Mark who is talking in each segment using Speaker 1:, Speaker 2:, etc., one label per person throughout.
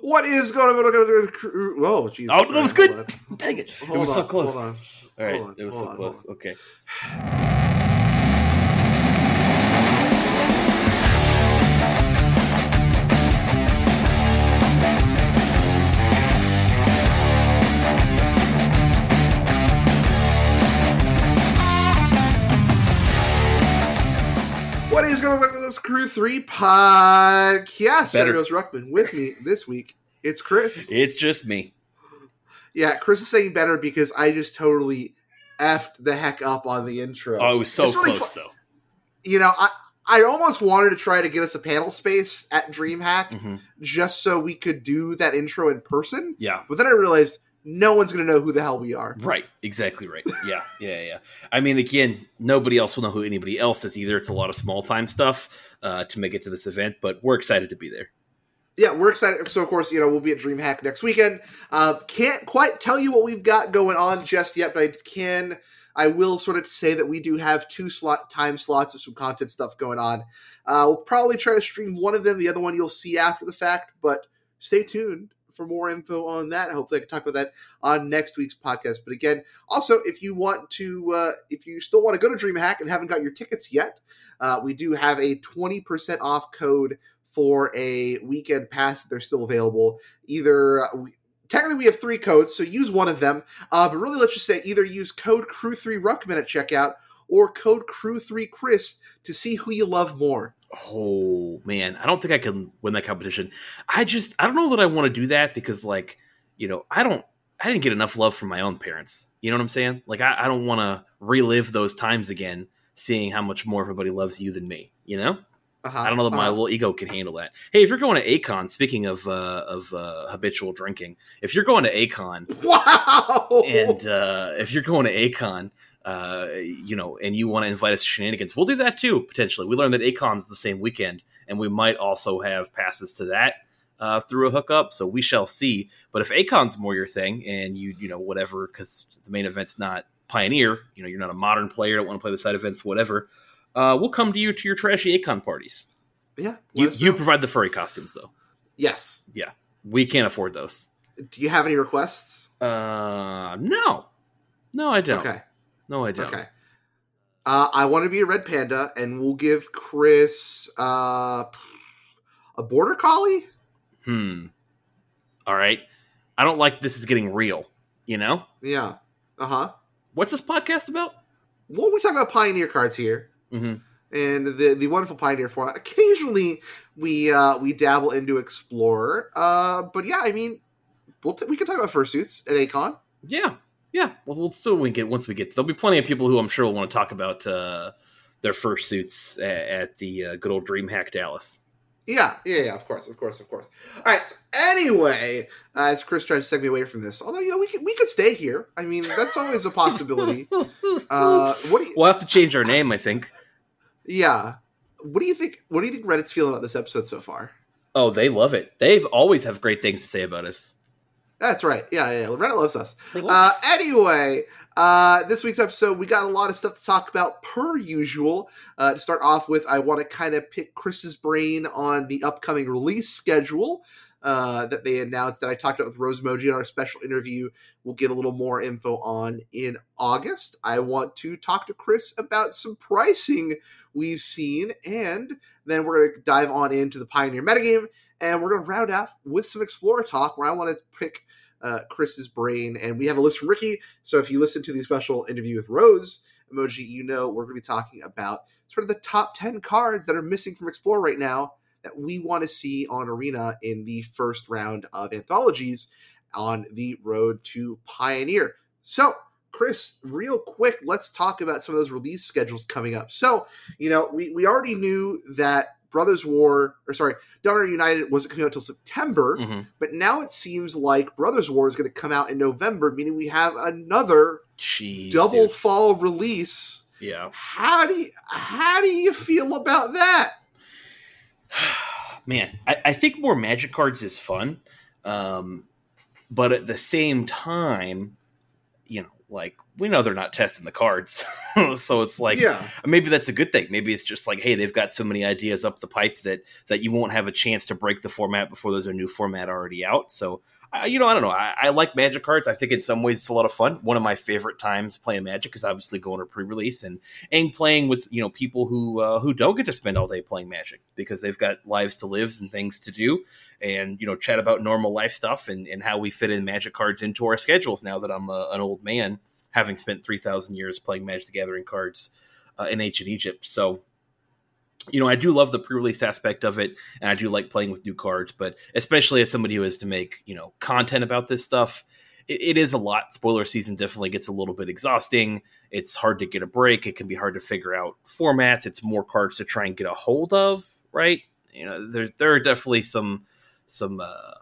Speaker 1: What is going on? Whoa, Jesus.
Speaker 2: Oh, that was good. Dang it.
Speaker 1: Hold
Speaker 2: it was
Speaker 1: on,
Speaker 2: so close.
Speaker 1: Hold on.
Speaker 2: All right,
Speaker 1: on,
Speaker 2: it was so
Speaker 1: on,
Speaker 2: close. Okay.
Speaker 1: What is going on? This Crew 3 podcast.
Speaker 2: Better.
Speaker 1: Jargos Ruckman with me this week. It's Chris.
Speaker 2: It's just me.
Speaker 1: Yeah, Chris is saying better because I just totally effed the heck up on the intro.
Speaker 2: Oh, it was so
Speaker 1: really
Speaker 2: close
Speaker 1: fu-
Speaker 2: though.
Speaker 1: you know, I, I almost wanted to try to get us a panel space at DreamHack
Speaker 2: hmm
Speaker 1: just so we could do that intro in person.
Speaker 2: Yeah.
Speaker 1: But then I realized no one's going to know who the hell we are.
Speaker 2: Right. Exactly right. Yeah. Yeah. Yeah. I mean, again, nobody else will know who anybody else is either. It's a lot of small time stuff uh, to make it to this event, but we're excited to be there.
Speaker 1: yeah, we're excited. So, of course, you know, we'll be at DreamHack next weekend. Uh, can't quite tell you what we've got going on just yet, but I can. I will sort of say that we do have two slot time slots of some content stuff going on. Uh, we'll probably try to stream one of them. The other one you'll see after the fact, but stay tuned for more info on that. Hopefully, I can talk about that on next week's podcast. But again, also, if you want to, uh, if you still want to go to DreamHack and haven't got your tickets yet, uh, we do have a 20% off code for a weekend pass they're still available. Either uh, we, technically we have three codes, so use one of them. Uh, but really, let's just say either use code Crew3 Ruckman at checkout or code Crew3 Chris to see who you love more.
Speaker 2: Oh man, I don't think I can win that competition. I just I don't know that I want to do that because like you know I don't I didn't get enough love from my own parents. You know what I'm saying? Like I, I don't want to relive those times again, seeing how much more everybody loves you than me. You know?
Speaker 1: Uh-huh.
Speaker 2: I don't know that my
Speaker 1: Uh,
Speaker 2: little ego can handle that. Hey, if you're going to A-Kon, speaking of uh, of uh, habitual drinking, if you're going to A-Kon
Speaker 1: wow.
Speaker 2: and uh, if you're going to A-Kon, uh, you know, and you want to invite us to shenanigans, we'll do that too potentially. We learned that A-Kon's the same weekend, and we might also have passes to that uh, through a hookup. So we shall see. But if A-Kon's more your thing, and you you know whatever, because the main event's not Pioneer, you know, you're not a modern player, don't want to play the side events, whatever. Uh, we'll come to you to your trashy A-Kon parties.
Speaker 1: yeah.
Speaker 2: You you provide the furry costumes though.
Speaker 1: yes. Yeah.
Speaker 2: We can't afford those.
Speaker 1: Do you have any requests?
Speaker 2: Uh, no, no, I don't.
Speaker 1: Okay.
Speaker 2: No, I don't.
Speaker 1: Okay. Uh, I want to be a red panda, and we'll give Chris uh, a border collie.
Speaker 2: Hmm. All right. I don't like this is getting real. You know
Speaker 1: Yeah. Uh huh.
Speaker 2: what's this podcast about?
Speaker 1: Well, we talk about pioneer cards here,
Speaker 2: Mm-hmm.
Speaker 1: and the the wonderful pioneer format. Occasionally, we uh, we dabble into explorer. Uh, but yeah, I mean, we'll t- we can talk about fursuits at A-Kon.
Speaker 2: Yeah, yeah. Well, we'll still we get once we get. There'll be plenty of people who I'm sure will want to talk about uh, their fursuits at, at the uh, good old DreamHack Dallas.
Speaker 1: Yeah, yeah, yeah. Of course, of course, of course. All right. So anyway, uh, as Chris tries to segue away from this, although you know we could we could stay here. I mean, that's always a possibility. Uh, what do you?
Speaker 2: we'll have to change our name, I think.
Speaker 1: Yeah. What do you think? What do you think Reddit's feeling about this episode so far?
Speaker 2: Oh, they love it. They've always have great things to say about us.
Speaker 1: That's right. Yeah, yeah. yeah. Reddit loves us. Uh, anyway, uh, this week's episode, we got a lot of stuff to talk about per usual. Uh, to start off with, I want to kind of pick Chris's brain on the upcoming release schedule uh, that they announced that I talked about with Rose Emoji in our special interview. We'll get a little more info on in August. I want to talk to Chris about some pricing we've seen, and then we're going to dive on into the Pioneer metagame, and we're going to round out with some Explorer talk where I want to pick uh, Chris's brain, and we have a list from Ricky. So if you listen to the special interview with Rose emoji, you know we're going to be talking about sort of the top ten cards that are missing from Explore right now that we want to see on Arena in the first round of anthologies on the road to Pioneer. So. Chris, real quick, let's talk about some of those release schedules coming up. So, you know, we, we already knew that Brothers War, or sorry, Dominaria United wasn't coming out until September.
Speaker 2: Mhm.
Speaker 1: But now it seems like Brothers War is going to come out in November, meaning we have another
Speaker 2: Jeez,
Speaker 1: double
Speaker 2: dude.
Speaker 1: fall release.
Speaker 2: Yeah.
Speaker 1: How do you, how do you feel about that?
Speaker 2: man, I, I think more magic cards is fun. Um, but at the same time, you know, like we know they're not testing the cards. so it's like
Speaker 1: yeah.
Speaker 2: maybe that's a good thing. Maybe it's just like, hey, they've got so many ideas up the pipe that that you won't have a chance to break the format before there's a new format already out. So I, you know, I don't know. I, I, like Magic cards. I think in some ways it's a lot of fun. One of my favorite times playing Magic is obviously going to pre-release and and playing with you know people who uh, who don't get to spend all day playing Magic because they've got lives to live and things to do, and you know chat about normal life stuff and, and how we fit in Magic cards into our schedules now that I'm a, an old man having spent 3,000 years playing Magic the Gathering cards uh, in ancient Egypt. So, you know, I do love the pre-release aspect of it, and I do like playing with new cards. But especially as somebody who is to make you know content about this stuff, it, it is a lot. Spoiler season definitely gets a little bit exhausting. It's hard to get a break. It can be hard to figure out formats. It's more cards to try and get a hold of, right? You know, there there are definitely some some uh,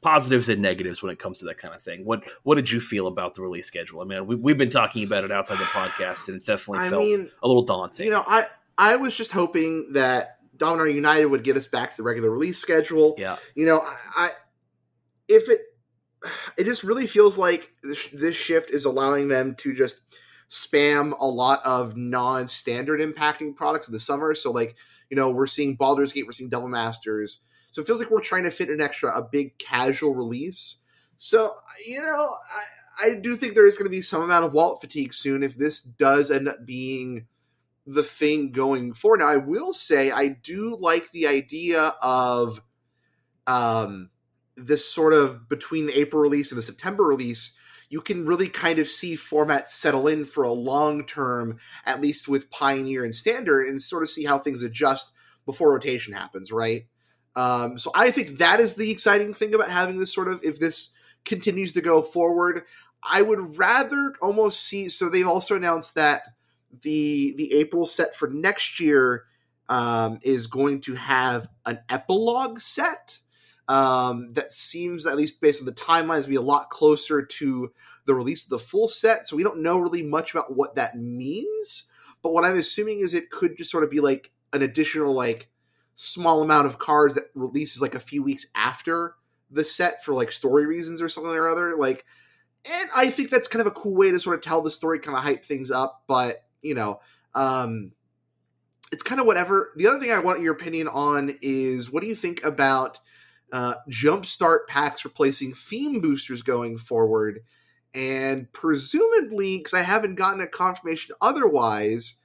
Speaker 2: positives and negatives when it comes to that kind of thing. What what did you feel about the release schedule? I mean, we, we've been talking about it outside the podcast, and it definitely I felt mean, a little daunting.
Speaker 1: You know, I I was just hoping that Dominaria United would get us back to the regular release schedule.
Speaker 2: Yeah,
Speaker 1: you know, I, I if it it just really feels like this, this shift is allowing them to just spam a lot of non-standard impacting products in the summer. So like, you know, we're seeing Baldur's Gate, we're seeing Double Masters, so it feels like we're trying to fit an extra, a big casual release. So, you know, I, I do think there is going to be some amount of wallet fatigue soon if this does end up being the thing going forward. Now, I will say I do like the idea of um, this sort of between the April release and the September release. You can really kind of see formats settle in for a long term, at least with Pioneer and Standard, and sort of see how things adjust before rotation happens, right? Um, so I think that is the exciting thing about having this sort of if this continues to go forward. I would rather almost see. So they've also announced that the the April set for next year um, is going to have an epilogue set um, that seems, at least based on the timelines, to be a lot closer to the release of the full set. So we don't know really much about what that means. But what I'm assuming is it could just sort of be like an additional like small amount of cards that releases like a few weeks after the set for like story reasons or something or other. Like, and I think that's kind of a cool way to sort of tell the story, kind of hype things up. But you know, um, it's kind of whatever. The other thing I want your opinion on is what do you think about uh, jumpstart packs replacing theme boosters going forward? And presumably, because I haven't gotten a confirmation otherwise,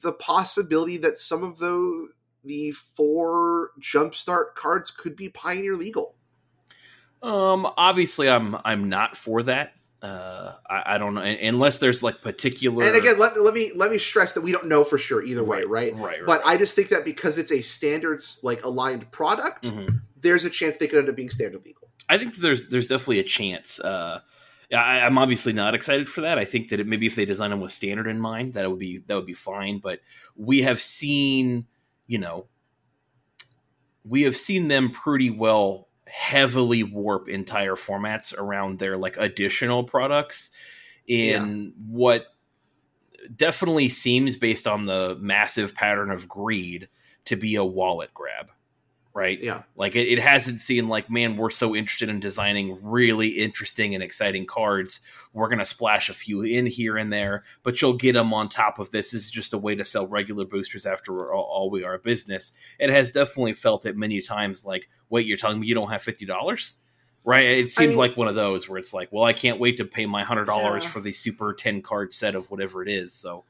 Speaker 1: the possibility that some of those the four jumpstart cards could be Pioneer legal.
Speaker 2: Um, obviously, I'm I'm not for that. Uh, I, I don't know unless there's like particular.
Speaker 1: And again, let, let me let me stress that we don't know for sure either way, right?
Speaker 2: Right. right
Speaker 1: but I just think that because it's a standards like aligned product, mm-hmm. there's a chance they could end up being standard legal.
Speaker 2: I think there's there's definitely a chance. Uh, I, am obviously not excited for that. I think that it, maybe if they design them with standard in mind, that would be that would be fine. But we have seen you know, we have seen them pretty well heavily warp entire formats around their like additional products in yeah. what definitely seems based on the massive pattern of greed to be a wallet grab right?
Speaker 1: Yeah.
Speaker 2: Like it, it hasn't seen like, man, we're so interested in designing really interesting and exciting cards. We're gonna splash a few in here and there, but you'll get them on top of this. this is just a way to sell regular boosters after all, all we are a business. It has definitely felt it many times. Like, wait, you're telling me you don't have fifty dollars? Right? It seemed I mean, like one of those where it's like, well, I can't wait to pay my hundred dollars yeah. for the super ten card set of whatever it is. So,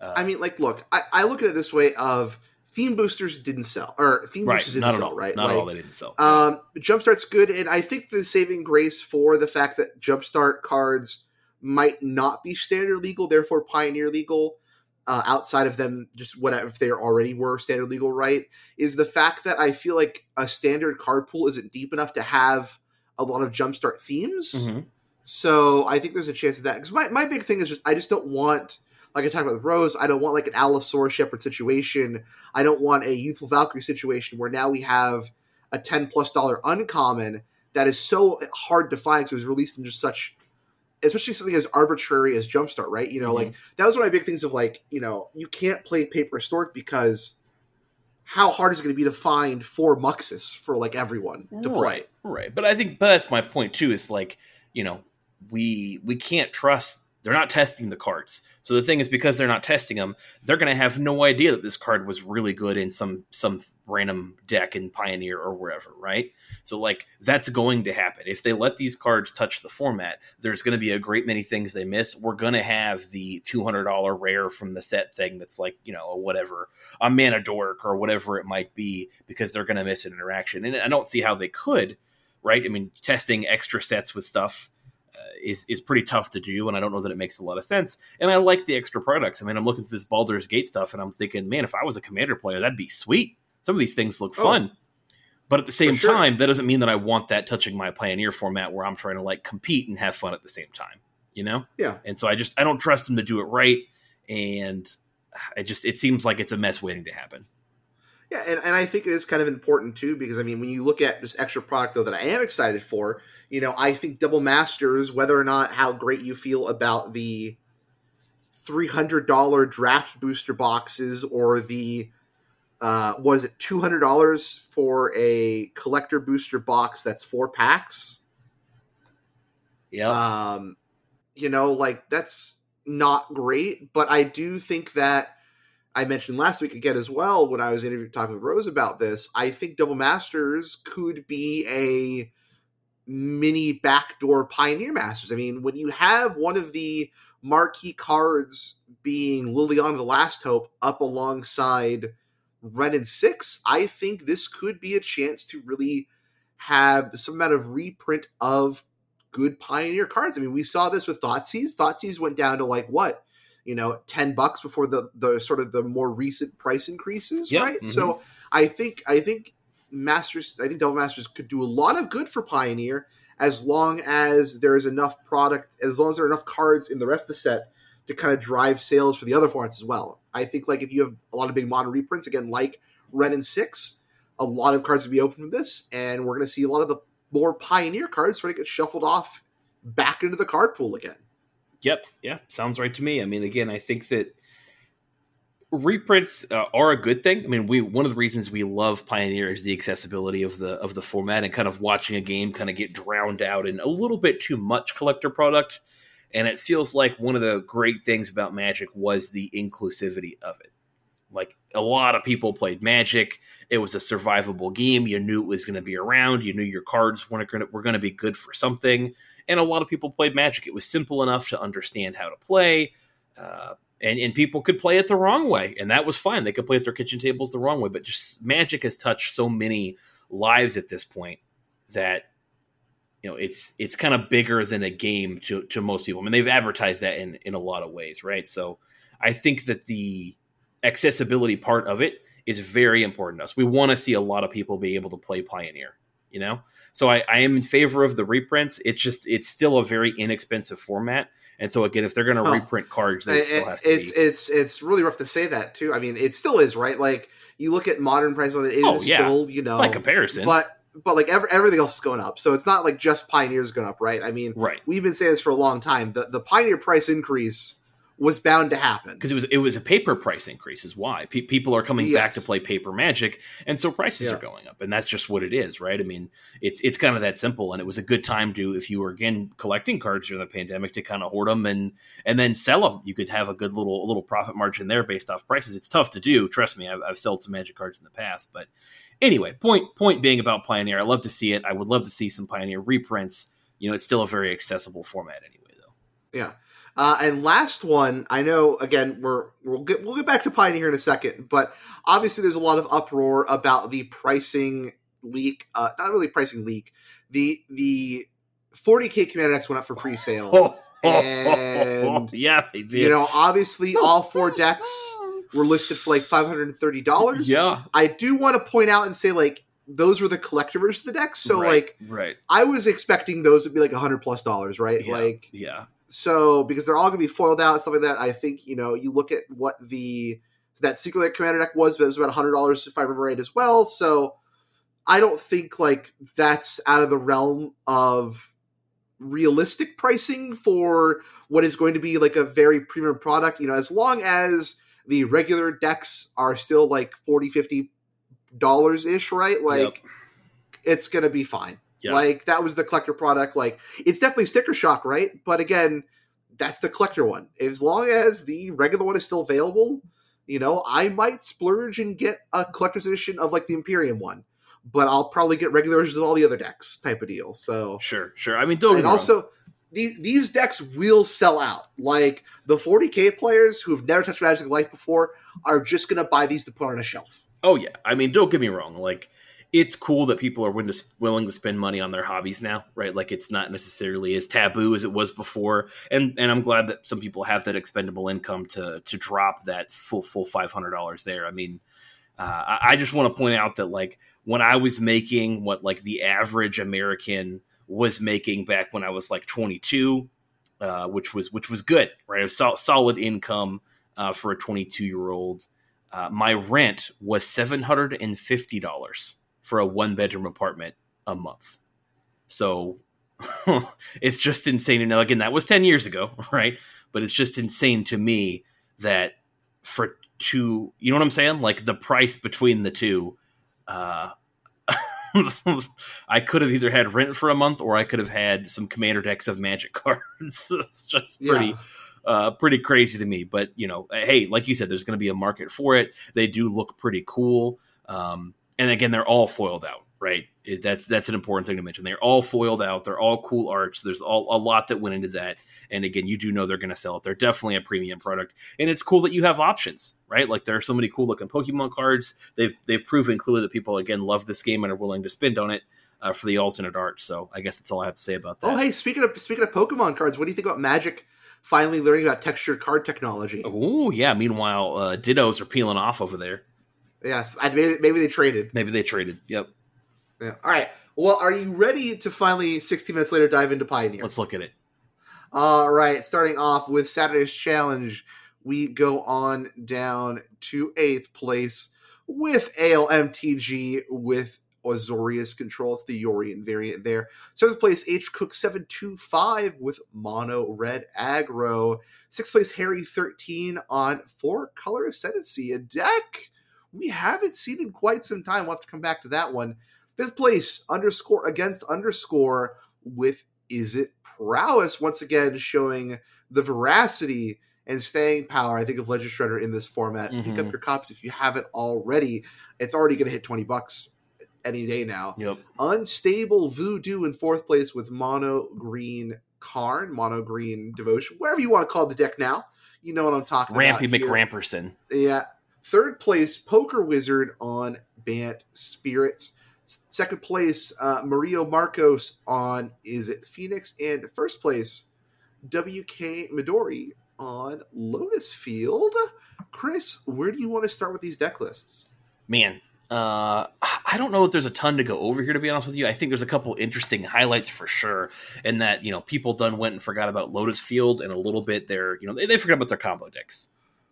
Speaker 1: uh, I mean, like, look, I, I look at it this way: of theme boosters didn't sell, or theme right. boosters didn't
Speaker 2: Not
Speaker 1: sell, right?
Speaker 2: Not like, all they didn't sell.
Speaker 1: Um, Jumpstart's good, and I think the saving grace for the fact that Jumpstart cards might not be standard legal, therefore Pioneer legal, uh, outside of them just whatever if they already were standard legal, right? Is the fact that I feel like a standard card pool isn't deep enough to have a lot of Jumpstart themes. Mm-hmm. So I think there's a chance of that. Because my, my big thing is just I just don't want like I talked about with Rose, I don't want like an Allosaurus Shepherd situation. I don't want a Youthful Valkyrie situation where now we have a ten plus dollar uncommon that is so hard to find because it was released in just such especially something as arbitrary as Jumpstart, right? You know, mm-hmm. like that was one of my big things of like, you know, you can't play Paper Stork because how hard is it going to be to find four Muxus for like everyone to
Speaker 2: play? Right. But I think, but that's my point too. Is like, you know, we we can't trust They're not testing the cards. So the thing is, because they're not testing them, they're going to have no idea that this card was really good in some some random deck in Pioneer or wherever, right? So like that's going to happen if they let these cards touch the format. There's going to be a great many things they miss. We're going to have the two hundred dollar rare from the set thing that's like you know whatever a mana dork or whatever it might be because they're going to miss an interaction, and I don't see how they could, right? I mean, testing extra sets with stuff is is pretty tough to do, and I don't know that it makes a lot of sense. And I like the extra products. I mean, I'm looking through this Baldur's Gate stuff, and I'm thinking, man, if I was a commander player, that'd be sweet. Some of these things look oh, fun. But at the same sure. time, that doesn't mean that I want that touching my Pioneer format where I'm trying to like compete and have fun at the same time. You know?
Speaker 1: Yeah.
Speaker 2: And so I just I don't trust them to do it right, and it just it seems like it's a mess waiting to happen.
Speaker 1: Yeah, and, and I think it is kind of important too because I mean when you look at this extra product though that I am excited for, you know, I think Double Masters, whether or not how great you feel about the three hundred dollar draft booster boxes or the uh, what is it two hundred dollars for a collector booster box that's four packs.
Speaker 2: Yeah.
Speaker 1: Um, you know, like that's not great, but I do think that I mentioned last week again as well when I was interviewing talking with Rose about this. I think Double Masters could be a mini backdoor Pioneer Masters. I mean, when you have one of the marquee cards being Liliana the Last Hope up alongside Wrenn and Six, I think this could be a chance to really have some amount of reprint of good Pioneer cards. I mean, we saw this with Thoughtseize. Thoughtseize went down to like what you know, 10 bucks before the, the sort of the more recent price increases, yep. right? Mm-hmm. So I think, I think Masters, I think Double Masters could do a lot of good for Pioneer as long as there is enough product, as long as there are enough cards in the rest of the set to kind of drive sales for the other formats as well. I think like if you have a lot of big modern reprints, again, like Wrenn and Six, a lot of cards will be open from this, and we're going to see a lot of the more Pioneer cards sort of get shuffled off back into the card pool again.
Speaker 2: Yep. Yeah. Sounds right to me. I mean, again, I think that reprints uh, are a good thing. I mean, we one of the reasons we love Pioneer is the accessibility of the of the format and kind of watching a game kind of get drowned out in a little bit too much collector product. And it feels like one of the great things about Magic was the inclusivity of it. Like a lot of people played Magic. It was a survivable game. You knew it was going to be around. You knew your cards were going to be good for something and a lot of people played Magic. It was simple enough to understand how to play, uh, and and people could play it the wrong way, and that was fine. They could play at their kitchen tables the wrong way, but just Magic has touched so many lives at this point that you know it's it's kind of bigger than a game to to most people. I mean, they've advertised that in in a lot of ways, right? So I think that the accessibility part of it is very important to us. We want to see a lot of people be able to play Pioneer, you know. So I, I am in favor of the reprints. It's just it's still a very inexpensive format. And so again, if they're going to reprint cards, they still have to.
Speaker 1: It's
Speaker 2: be.
Speaker 1: it's it's really rough to say that too. I mean, it still is right. Like you look at modern prices, it is oh, yeah. still you know
Speaker 2: by comparison,
Speaker 1: but but like every, everything else is going up. So it's not like just Pioneer's going up, right? I mean,
Speaker 2: right.
Speaker 1: We've been saying this for a long time. The the Pioneer price increase was bound to happen.
Speaker 2: Because it was it was a paper price increase is why. P- people are coming yes. back to play paper magic and so prices yeah. are going up and that's just what it is right? I mean it's it's kind of that simple and it was a good time to if you were again collecting cards during the pandemic to kind of hoard them and and then sell them you could have a good little a little profit margin there based off prices. It's tough to do trust me i've, I've sold some magic cards in the past but anyway point point being about pioneer i love to see it. I would love to see some pioneer reprints. You know it's still a very accessible format anyway though.
Speaker 1: Yeah uh, and last one, I know again we're we'll get we'll get back to Pioneer in a second, but obviously there's a lot of uproar about the pricing leak. Uh, not really pricing leak. The the 40k Commander X went up for pre-sale, and
Speaker 2: yeah,
Speaker 1: you know obviously all four decks were listed for like five hundred and thirty dollars.
Speaker 2: Yeah,
Speaker 1: I do want to point out and say like those were the collector versions of the decks. So
Speaker 2: right,
Speaker 1: like,
Speaker 2: right,
Speaker 1: I was expecting those would be like a hundred plus dollars, right?
Speaker 2: Yeah,
Speaker 1: like,
Speaker 2: yeah
Speaker 1: so because they're all going to be foiled out and stuff like that, I think you know you look at what the that Secret Lair Commander deck was, but it was about hundred dollars if I remember right as well. So I don't think like that's out of the realm of realistic pricing for what is going to be like a very premium product. You know, as long as the regular decks are still like 40 50 dollars ish, right? Like yep. it's going to be fine. Yeah. Like that was the collector product. Like it's definitely sticker shock, right? But again, that's the collector one. As long as the regular one is still available, you know, I might splurge and get a collector's edition of like the Imperium one, but I'll probably get regular versions of all the other decks type of deal. So
Speaker 2: sure, sure. I mean, don't
Speaker 1: and also these these decks will sell out. Like the 40k players who have never touched Magic life before are just going to buy these to put on a shelf.
Speaker 2: Oh yeah, I mean, don't get me wrong. Like it's cool that people are willing to, spend money on their hobbies now, right? Like it's not necessarily as taboo as it was before, and and I'm glad that some people have that expendable income to to drop that full full five hundred dollars there. I mean, uh, I just want to point out that like when I was making what like the average American was making back when I was like 22, uh, which was which was good, right? It was sol- solid income uh, for a 22 year old. Uh, my rent was seven hundred and fifty dollars for a one bedroom apartment a month. So it's just insane. And again, that was 10 years ago, right? But it's just insane to me that for two, you know what I'm saying? Like the price between the two, uh, I could have either had rent for a month or I could have had some commander decks of magic cards. it's just pretty. Yeah. Uh, pretty crazy to me, but you know, hey, like you said, there's going to be a market for it. They do look pretty cool. Um, and again, they're all foiled out, right? It, that's that's an important thing to mention. They're all foiled out. They're all cool arts. There's all a lot that went into that. And again, you do know they're going to sell it. They're definitely a premium product, and it's cool that you have options, right? Like there are so many cool looking Pokemon cards. They've they've proven clearly that people again love this game and are willing to spend on it. Uh, for the alternate art, so I guess that's all I have to say about that.
Speaker 1: Oh, hey, speaking of speaking of Pokemon cards, what do you think about Magic finally learning about textured card technology?
Speaker 2: Oh yeah. Meanwhile, uh, Dittos are peeling off over there.
Speaker 1: Yes, I, maybe, maybe they traded.
Speaker 2: Maybe they traded. Yep.
Speaker 1: Yeah. All right. Well, are you ready to finally, 60 minutes later, dive into Pioneer?
Speaker 2: Let's look at it.
Speaker 1: All right. Starting off with Saturday's challenge, we go on down to eighth place with ALMTG with Azorius control. It's the Yorion variant there. Seventh place, H Cook 725 with Mono Red Aggro. Sixth place, Harry 13 on Four Color Ascendancy, a deck we haven't seen in quite some time. We'll have to come back to that one. Fifth place, underscore against underscore with Izzet Prowess, once again showing the veracity and staying power, I think, of Ledger Shredder in this format. Mm-hmm. Pick up your cops if you haven't already. It's already going to hit 20 bucks any day now.
Speaker 2: Yep.
Speaker 1: Unstable Voodoo in fourth place with Mono Green Karn, Mono Green Devotion, whatever you want to call the deck now. You know what I'm talking
Speaker 2: Rampy
Speaker 1: about.
Speaker 2: Rampy McRamperson.
Speaker 1: Yeah. Third place, Poker Wizard on Bant Spirits. Second place, uh, Mario Marcos on Izzet Phoenix. And first place, WK Midori on Lotus Field. Chris, where do you want to start with these deck lists?
Speaker 2: Man, uh, I don't know if there's a ton to go over here. To be honest with you, I think there's a couple interesting highlights for sure. And that you know people done went and forgot about Lotus Field and a little bit there. You know they, they forgot about their combo decks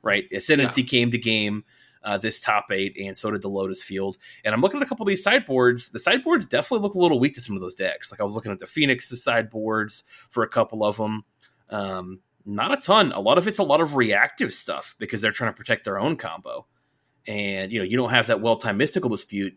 Speaker 2: right? Ascendancy yeah. came to game uh, this top eight, and so did the Lotus Field. And I'm looking at a couple of these sideboards. The sideboards definitely look a little weak to some of those decks. Like I was looking at the Phoenix sideboards for a couple of them. Um, not a ton. A lot of it's a lot of reactive stuff because they're trying to protect their own combo. And you know, you don't have that well timed mystical dispute.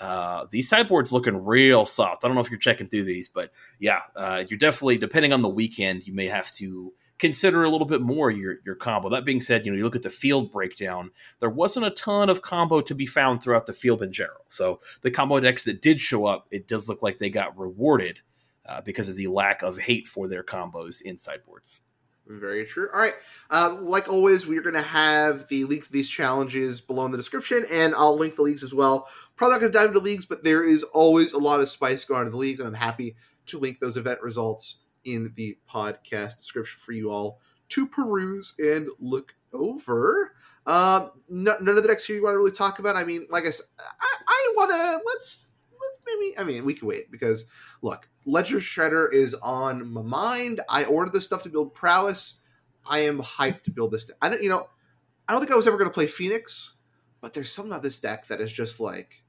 Speaker 2: Uh, these sideboards looking real soft. I don't know if you're checking through these, but yeah, uh, you're definitely depending on the weekend, you may have to consider a little bit more your your combo. That being said, you know you look at the field breakdown. There wasn't a ton of combo to be found throughout the field in general. So the combo decks that did show up, it does look like they got rewarded uh, because of the lack of hate for their combos in sideboards.
Speaker 1: Very true. All right. Uh, like always, we're going to have the link to these challenges below in the description, and I'll link the leagues as well. Probably not going to dive into leagues, but there is always a lot of spice going on in the leagues, and I'm happy to link those event results in the podcast description for you all to peruse and look over. Um, none of the decks here you want to really talk about. I mean, like I said, I, I want to let's let's maybe. I mean, we can wait because look, Ledger Shredder is on my mind. I ordered this stuff to build prowess. I am hyped to build this. I don't, you know, I don't think I was ever going to play Phoenix, but there's something about this deck that is just like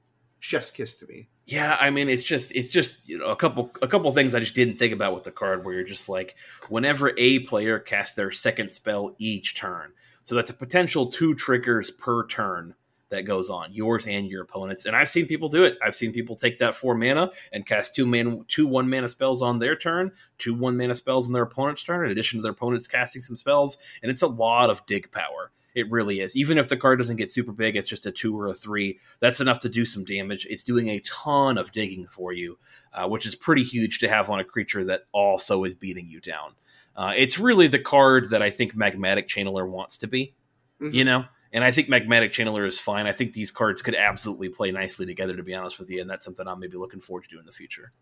Speaker 1: chef's kiss to me.
Speaker 2: Yeah, I mean, it's just it's just you know a couple a couple things I just didn't think about with the card where you're just like whenever a player casts their second spell each turn, so that's a potential two triggers per turn that goes on, yours and your opponents. And I've seen people do it. I've seen people take that four mana and cast two man two one mana spells on their turn, two one mana spells on their opponent's turn, in addition to their opponents casting some spells. And it's a lot of dig power. It really is. Even if the card doesn't get super big, it's just a two or a three. That's enough to do some damage. It's doing a ton of digging for you, uh, which is pretty huge to have on a creature that also is beating you down. Uh, it's really the card that I think Magmatic Channeler wants to be, mm-hmm. you know? And I think Magmatic Channeler is fine. I think these cards could absolutely play nicely together, to be honest with you. And that's something I'm maybe looking forward to do in the future.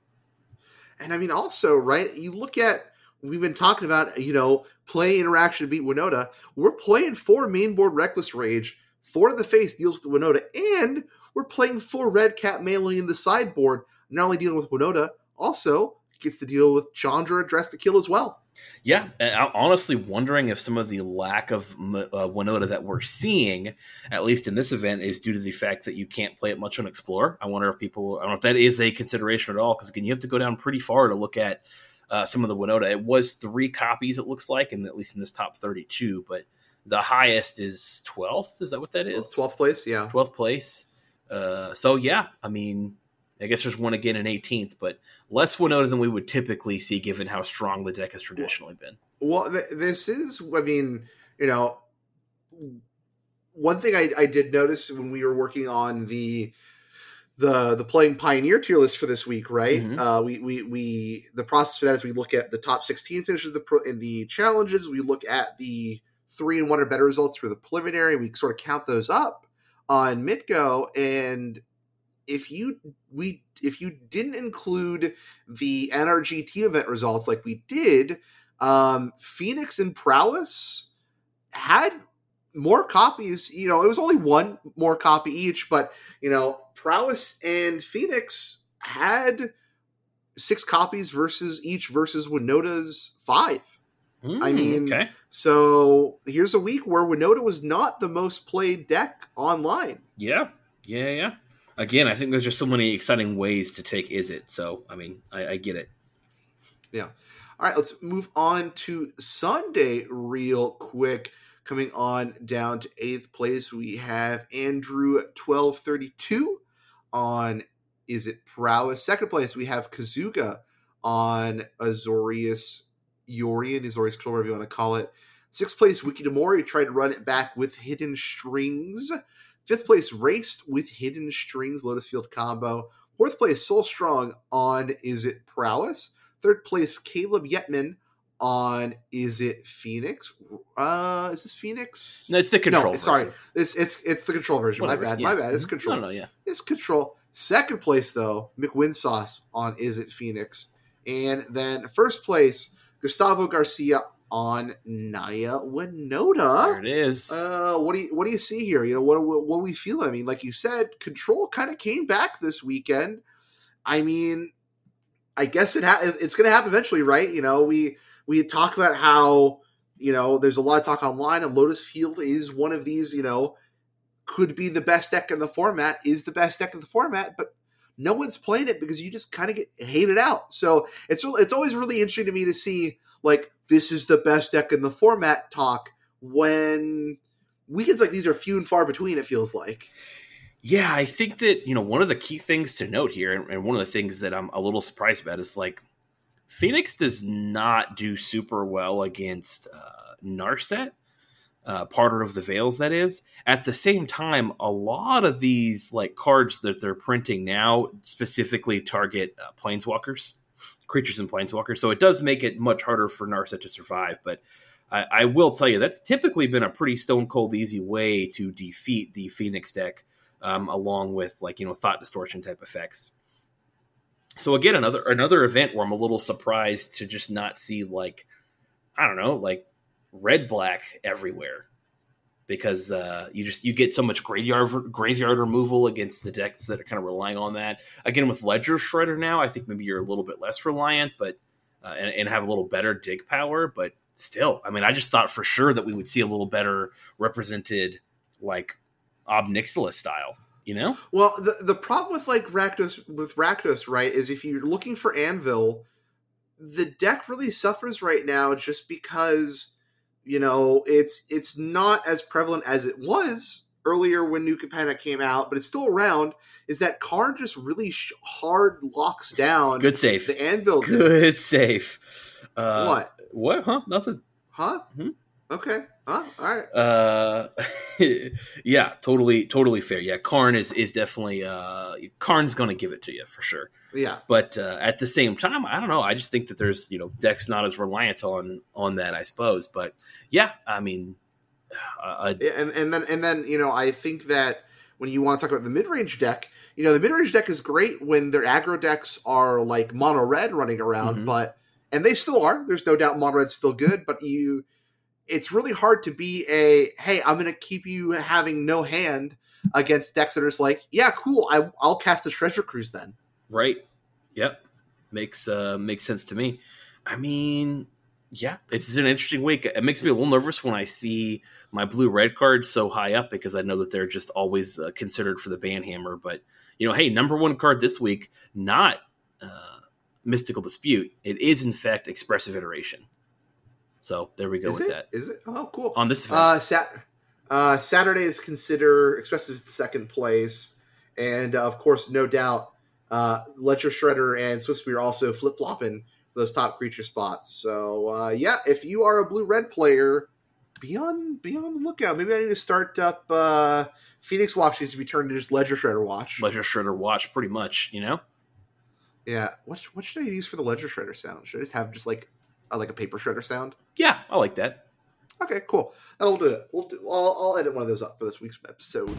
Speaker 1: And I mean, also, right? You look at we've been talking about, you know, play interaction to beat Winota. We're playing four main board Reckless Rage, four in the face deals with Winota, and we're playing four Redcap melee in the sideboard, not only dealing with Winota, also gets to deal with Chandra Dressed to Kill as well.
Speaker 2: Yeah, I'm honestly wondering if some of the lack of uh, Winota that we're seeing, at least in this event, is due to the fact that you can't play it much on Explorer. I wonder if people, I don't know if that is a consideration at all, because again, you have to go down pretty far to look at uh, some of the Winota. It was three copies, it looks like, and at least in this top 32, but the highest is 12th. Is that what that is?
Speaker 1: 12th place, yeah.
Speaker 2: 12th place. Uh, so, yeah, I mean, I guess there's one again in 18th, but less Winota than we would typically see given how strong the deck has traditionally been.
Speaker 1: Well, th- this is, I mean, you know, one thing I, I did notice when we were working on the the the playing pioneer tier list for this week, right? Mm-hmm. Uh, we we we the process for that is we look at the top sixteen finishes the pro, in the challenges. We look at the three and one or better results for the preliminary. We sort of count those up on MidGo, and if you we if you didn't include the NRGT event results like we did, um, Phoenix and Prowess had more copies. You know, it was only one more copy each, but you know, Prowess and Phoenix had six copies versus each versus Winota's five. Mm, I hmm, mean, okay. so here's a week where Winota was not the most played deck online.
Speaker 2: Yeah, yeah, yeah. Again, I think there's just so many exciting ways to take Izzet. So, I mean, I, I get it.
Speaker 1: Yeah. All right, let's move on to Sunday real quick. Coming on down to eighth place, we have Andrew twelve thirty two on Izzet Prowess. Second place, we have Kazuga on Azorius Yorion, Azorius Control, whatever you want to call it. Sixth place, Wikidamori tried to run it back with Hidden Strings. Fifth place, Raced with Hidden Strings, Lotus Field combo. Fourth place, Soul Strong on Izzet Prowess. Third place, Caleb Yetman on Izzet Phoenix? Uh, is this Phoenix?
Speaker 2: No, it's the control.
Speaker 1: No, sorry, it's it's it's the control version. Whatever, my bad. Yeah. My bad. It's control.
Speaker 2: No, no, yeah,
Speaker 1: it's control. Second place though, McWinsauce on Izzet Phoenix, and then first place Gustavo Garcia on Naya Winota.
Speaker 2: There it is.
Speaker 1: Uh, what do you what do you see here? You know what what, what we feel? I mean, like you said, control kind of came back this weekend. I mean, I guess it ha- it's going to happen eventually, right? You know, we we talk about how you know there's a lot of talk online, and Lotus Field is one of these. You know, could be the best deck in the format, is the best deck in the format, but no one's playing it because you just kind of get hated out. So it's it's always really interesting to me to see like this is the best deck in the format talk when weekends like these are few and far between. It feels like.
Speaker 2: Yeah, I think that you know one of the key things to note here, and one of the things that I'm a little surprised about is like Phoenix does not do super well against uh, Narset, uh, Parter of the Veils, that is. At the same time, a lot of these like cards that they're printing now specifically target uh, planeswalkers, creatures and planeswalkers. So it does make it much harder for Narset to survive. But I, I will tell you, that's typically been a pretty stone cold easy way to defeat the Phoenix deck, um, along with like, you know, thought distortion type effects so again another another event where i'm a little surprised to just not see like i don't know like red black everywhere. Because uh, you just you get so much graveyard graveyard removal against the decks that are kind of relying on that. Again with ledger shredder now i think maybe you're a little bit less reliant but uh, and, and have a little better dig power but still i mean i just thought for sure that we would see a little better represented like ob nixilis style you know
Speaker 1: well the the problem with like rakdos with rakdos right is if you're looking for anvil the deck really suffers right now just because you know it's it's not as prevalent as it was earlier when New Capenna came out, but it's still around. Is that Karn just really sh- hard locks down
Speaker 2: Good safe
Speaker 1: the anvil?
Speaker 2: Good safe. Uh,
Speaker 1: what?
Speaker 2: What? Huh? Nothing.
Speaker 1: Huh?
Speaker 2: Mhm.
Speaker 1: Okay. Huh? All right.
Speaker 2: Uh, yeah, totally, totally fair. Yeah, Karn is is definitely uh, Karn's gonna give it to you for sure.
Speaker 1: Yeah.
Speaker 2: But uh, at the same time, I don't know. I just think that there's you know decks not as reliant on on that, I suppose. But yeah, I mean, uh,
Speaker 1: Yeah, and and then and then you know I think that when you want to talk about the mid range deck, you know the mid range deck is great when their aggro decks are like mono red running around,
Speaker 2: Mhm.
Speaker 1: but and they still are. There's no doubt mono red's still good, but you, it's really hard to be a hey I'm going to keep you having no hand against decks that are just like yeah cool I I'll cast the treasure cruise then.
Speaker 2: right? Yep, makes uh, makes sense to me. I mean, yeah, it's an interesting week. It makes me a little nervous when I see my blue red cards so high up because I know that they're just always uh, considered for the banhammer. But you know, hey, number one card this week, not uh, mystical dispute. It is in fact expressive iteration. So there we go
Speaker 1: Is
Speaker 2: with
Speaker 1: it?
Speaker 2: that
Speaker 1: Is it? Oh cool.
Speaker 2: on this event.
Speaker 1: Uh, Sat- uh, Saturday is consider expressive second place, and uh, of course, no doubt, uh, Ledger Shredder and Swift Spear also flip flopping those top creature spots. So uh, yeah, if you are a blue red player, be on be on the lookout. Maybe I need to start up uh, Phoenix Watch needs to be turned into just Ledger Shredder Watch.
Speaker 2: Ledger Shredder watch, pretty much. You know,
Speaker 1: yeah, what what should I use for the Ledger Shredder sound? Should I just have just like a, like a paper shredder sound?
Speaker 2: yeah, I like that.
Speaker 1: Okay, cool. That'll do it. We'll do. I'll, I'll edit one of those up for this week's episode.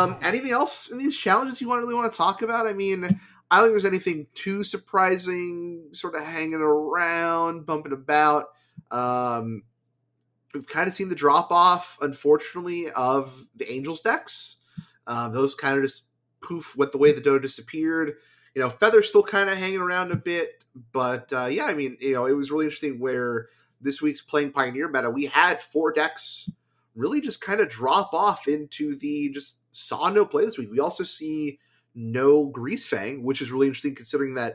Speaker 1: Um, anything else in these challenges you want to really want to talk about? I mean, I don't think there's anything too surprising, sort of hanging around, bumping about. Um, we've kind of seen the drop off, unfortunately, of the Angels decks. Um, those kind of just poof went the way the dough disappeared. You know, Feather's still kind of hanging around a bit, but uh, yeah, I mean, you know, it was really interesting where this week's playing Pioneer meta, we had four decks really just kind of drop off into the just saw no play this week. We also see no Greasefang, which is really interesting considering that,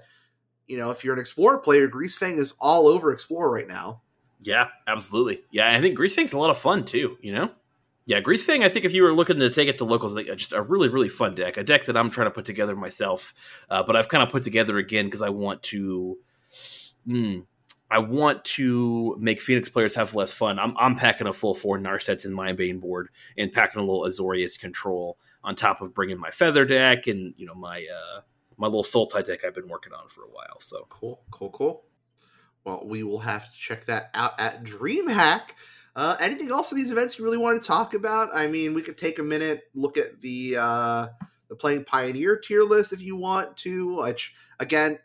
Speaker 1: you know, if you're an Explorer player, Greasefang is all over Explorer right now.
Speaker 2: Yeah, absolutely. Yeah, I think Greasefang's a lot of fun too, you know? Yeah, Greasefang, I think if you were looking to take it to locals, like just a really, really fun deck. A deck that I'm trying to put together myself, uh, but I've kind of put together again because I want to. Hmm, I want to make Phoenix players have less fun. I'm, I'm packing a full four Narsets in my main board and packing a little Azorius control on top of bringing my Feather deck and you know my uh, my little Soul Sultai deck I've been working on for a while. So
Speaker 1: cool, cool, cool. Well, we will have to check that out at DreamHack. Uh, anything else in these events you really want to talk about? I mean, we could take a minute, look at the uh, the playing Pioneer tier list if you want to. Which again,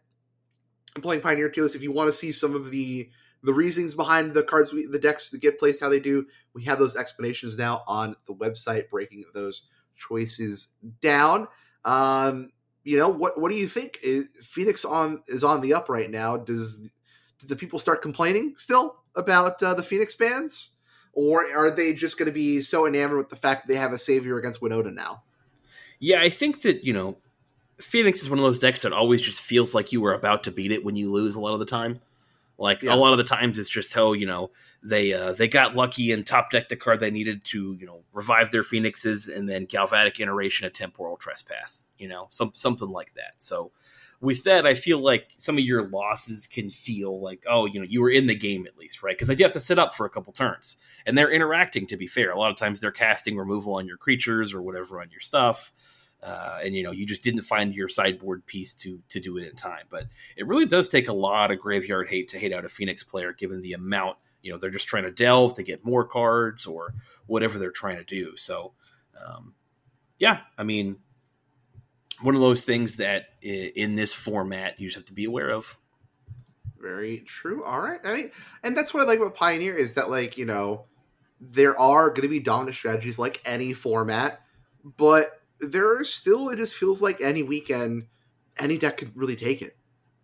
Speaker 1: playing Pioneer tier list. If you want to see some of the the reasonings behind the cards, we, the decks that get placed, how they do, we have those explanations now on the website, breaking those choices down. Um, you know what? What do you think? Is, Phoenix on is on the up right now. Does do the people start complaining still about uh, the Phoenix bans, or are they just going to be so enamored with the fact that they have a savior against Winota now?
Speaker 2: Yeah, I think that you know Phoenix is one of those decks that always just feels like you were about to beat it when you lose a lot of the time. Like yeah. a lot of the times, it's just how you know they uh, they got lucky and top decked the card they needed to you know revive their phoenixes, and then Galvanic Iteration, a temporal trespass, you know, some something like that. So with that, I feel like some of your losses can feel like, oh, you know, you were in the game at least, right? Because they do have to sit up for a couple turns, and they're interacting. To be fair, a lot of times they're casting removal on your creatures or whatever on your stuff uh, and you know you just didn't find your sideboard piece to to do it in time. But it really does take a lot of graveyard hate to hate out a Phoenix player, given the amount you know they're just trying to delve to get more cards or whatever they're trying to do. So um, yeah, I mean, one of those things that in this format you just have to be aware of.
Speaker 1: Very true. All right. I mean, and that's what I like about Pioneer is that like you know there are going to be dominant strategies like any format, but there are still it just feels like any weekend any deck could really take it.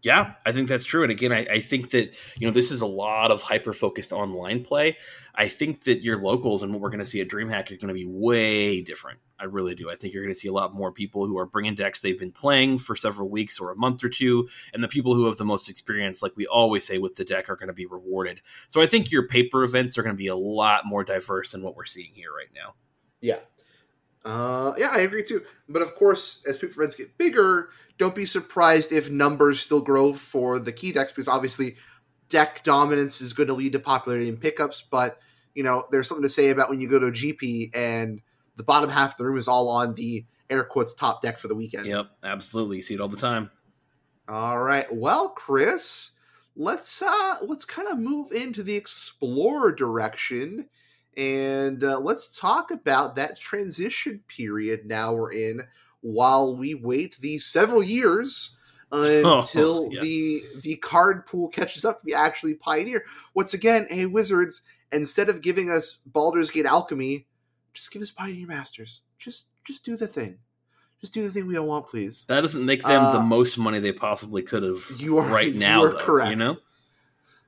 Speaker 2: Yeah, I think that's true. And again, I, I, think that you know this is a lot of hyper focused online play. I think that your locals and what we're going to see at DreamHack are going to be way different. I really do. I think you're going to see a lot more people who are bringing decks they've been playing for several weeks or a month or two, and the people who have the most experience, like we always say with the deck, are going to be rewarded. So I think your paper events are going to be a lot more diverse than what we're seeing here right now.
Speaker 1: Yeah, uh, yeah, I agree too. But of course, as paper events get bigger, don't be surprised if numbers still grow for the key decks because obviously deck dominance is going to lead to popularity in pickups. But you know, there's something to say about when you go to a GP and the bottom half of the room is all on the air quotes top deck for the weekend.
Speaker 2: Yep, absolutely. You see it all the time.
Speaker 1: All right. Well, Chris, let's uh let's kind of move into the explorer direction and uh, let's talk about that transition period now we're in while we wait these several years until oh, yeah. the the card pool catches up to be actually Pioneer. Once again, hey Wizards, instead of giving us Baldur's Gate Alchemy, just give us Pioneer Masters. Just just do the thing. Just do the thing we all want, please.
Speaker 2: That doesn't make them uh, the most money they possibly could have. You are right now. You are though, correct. You know.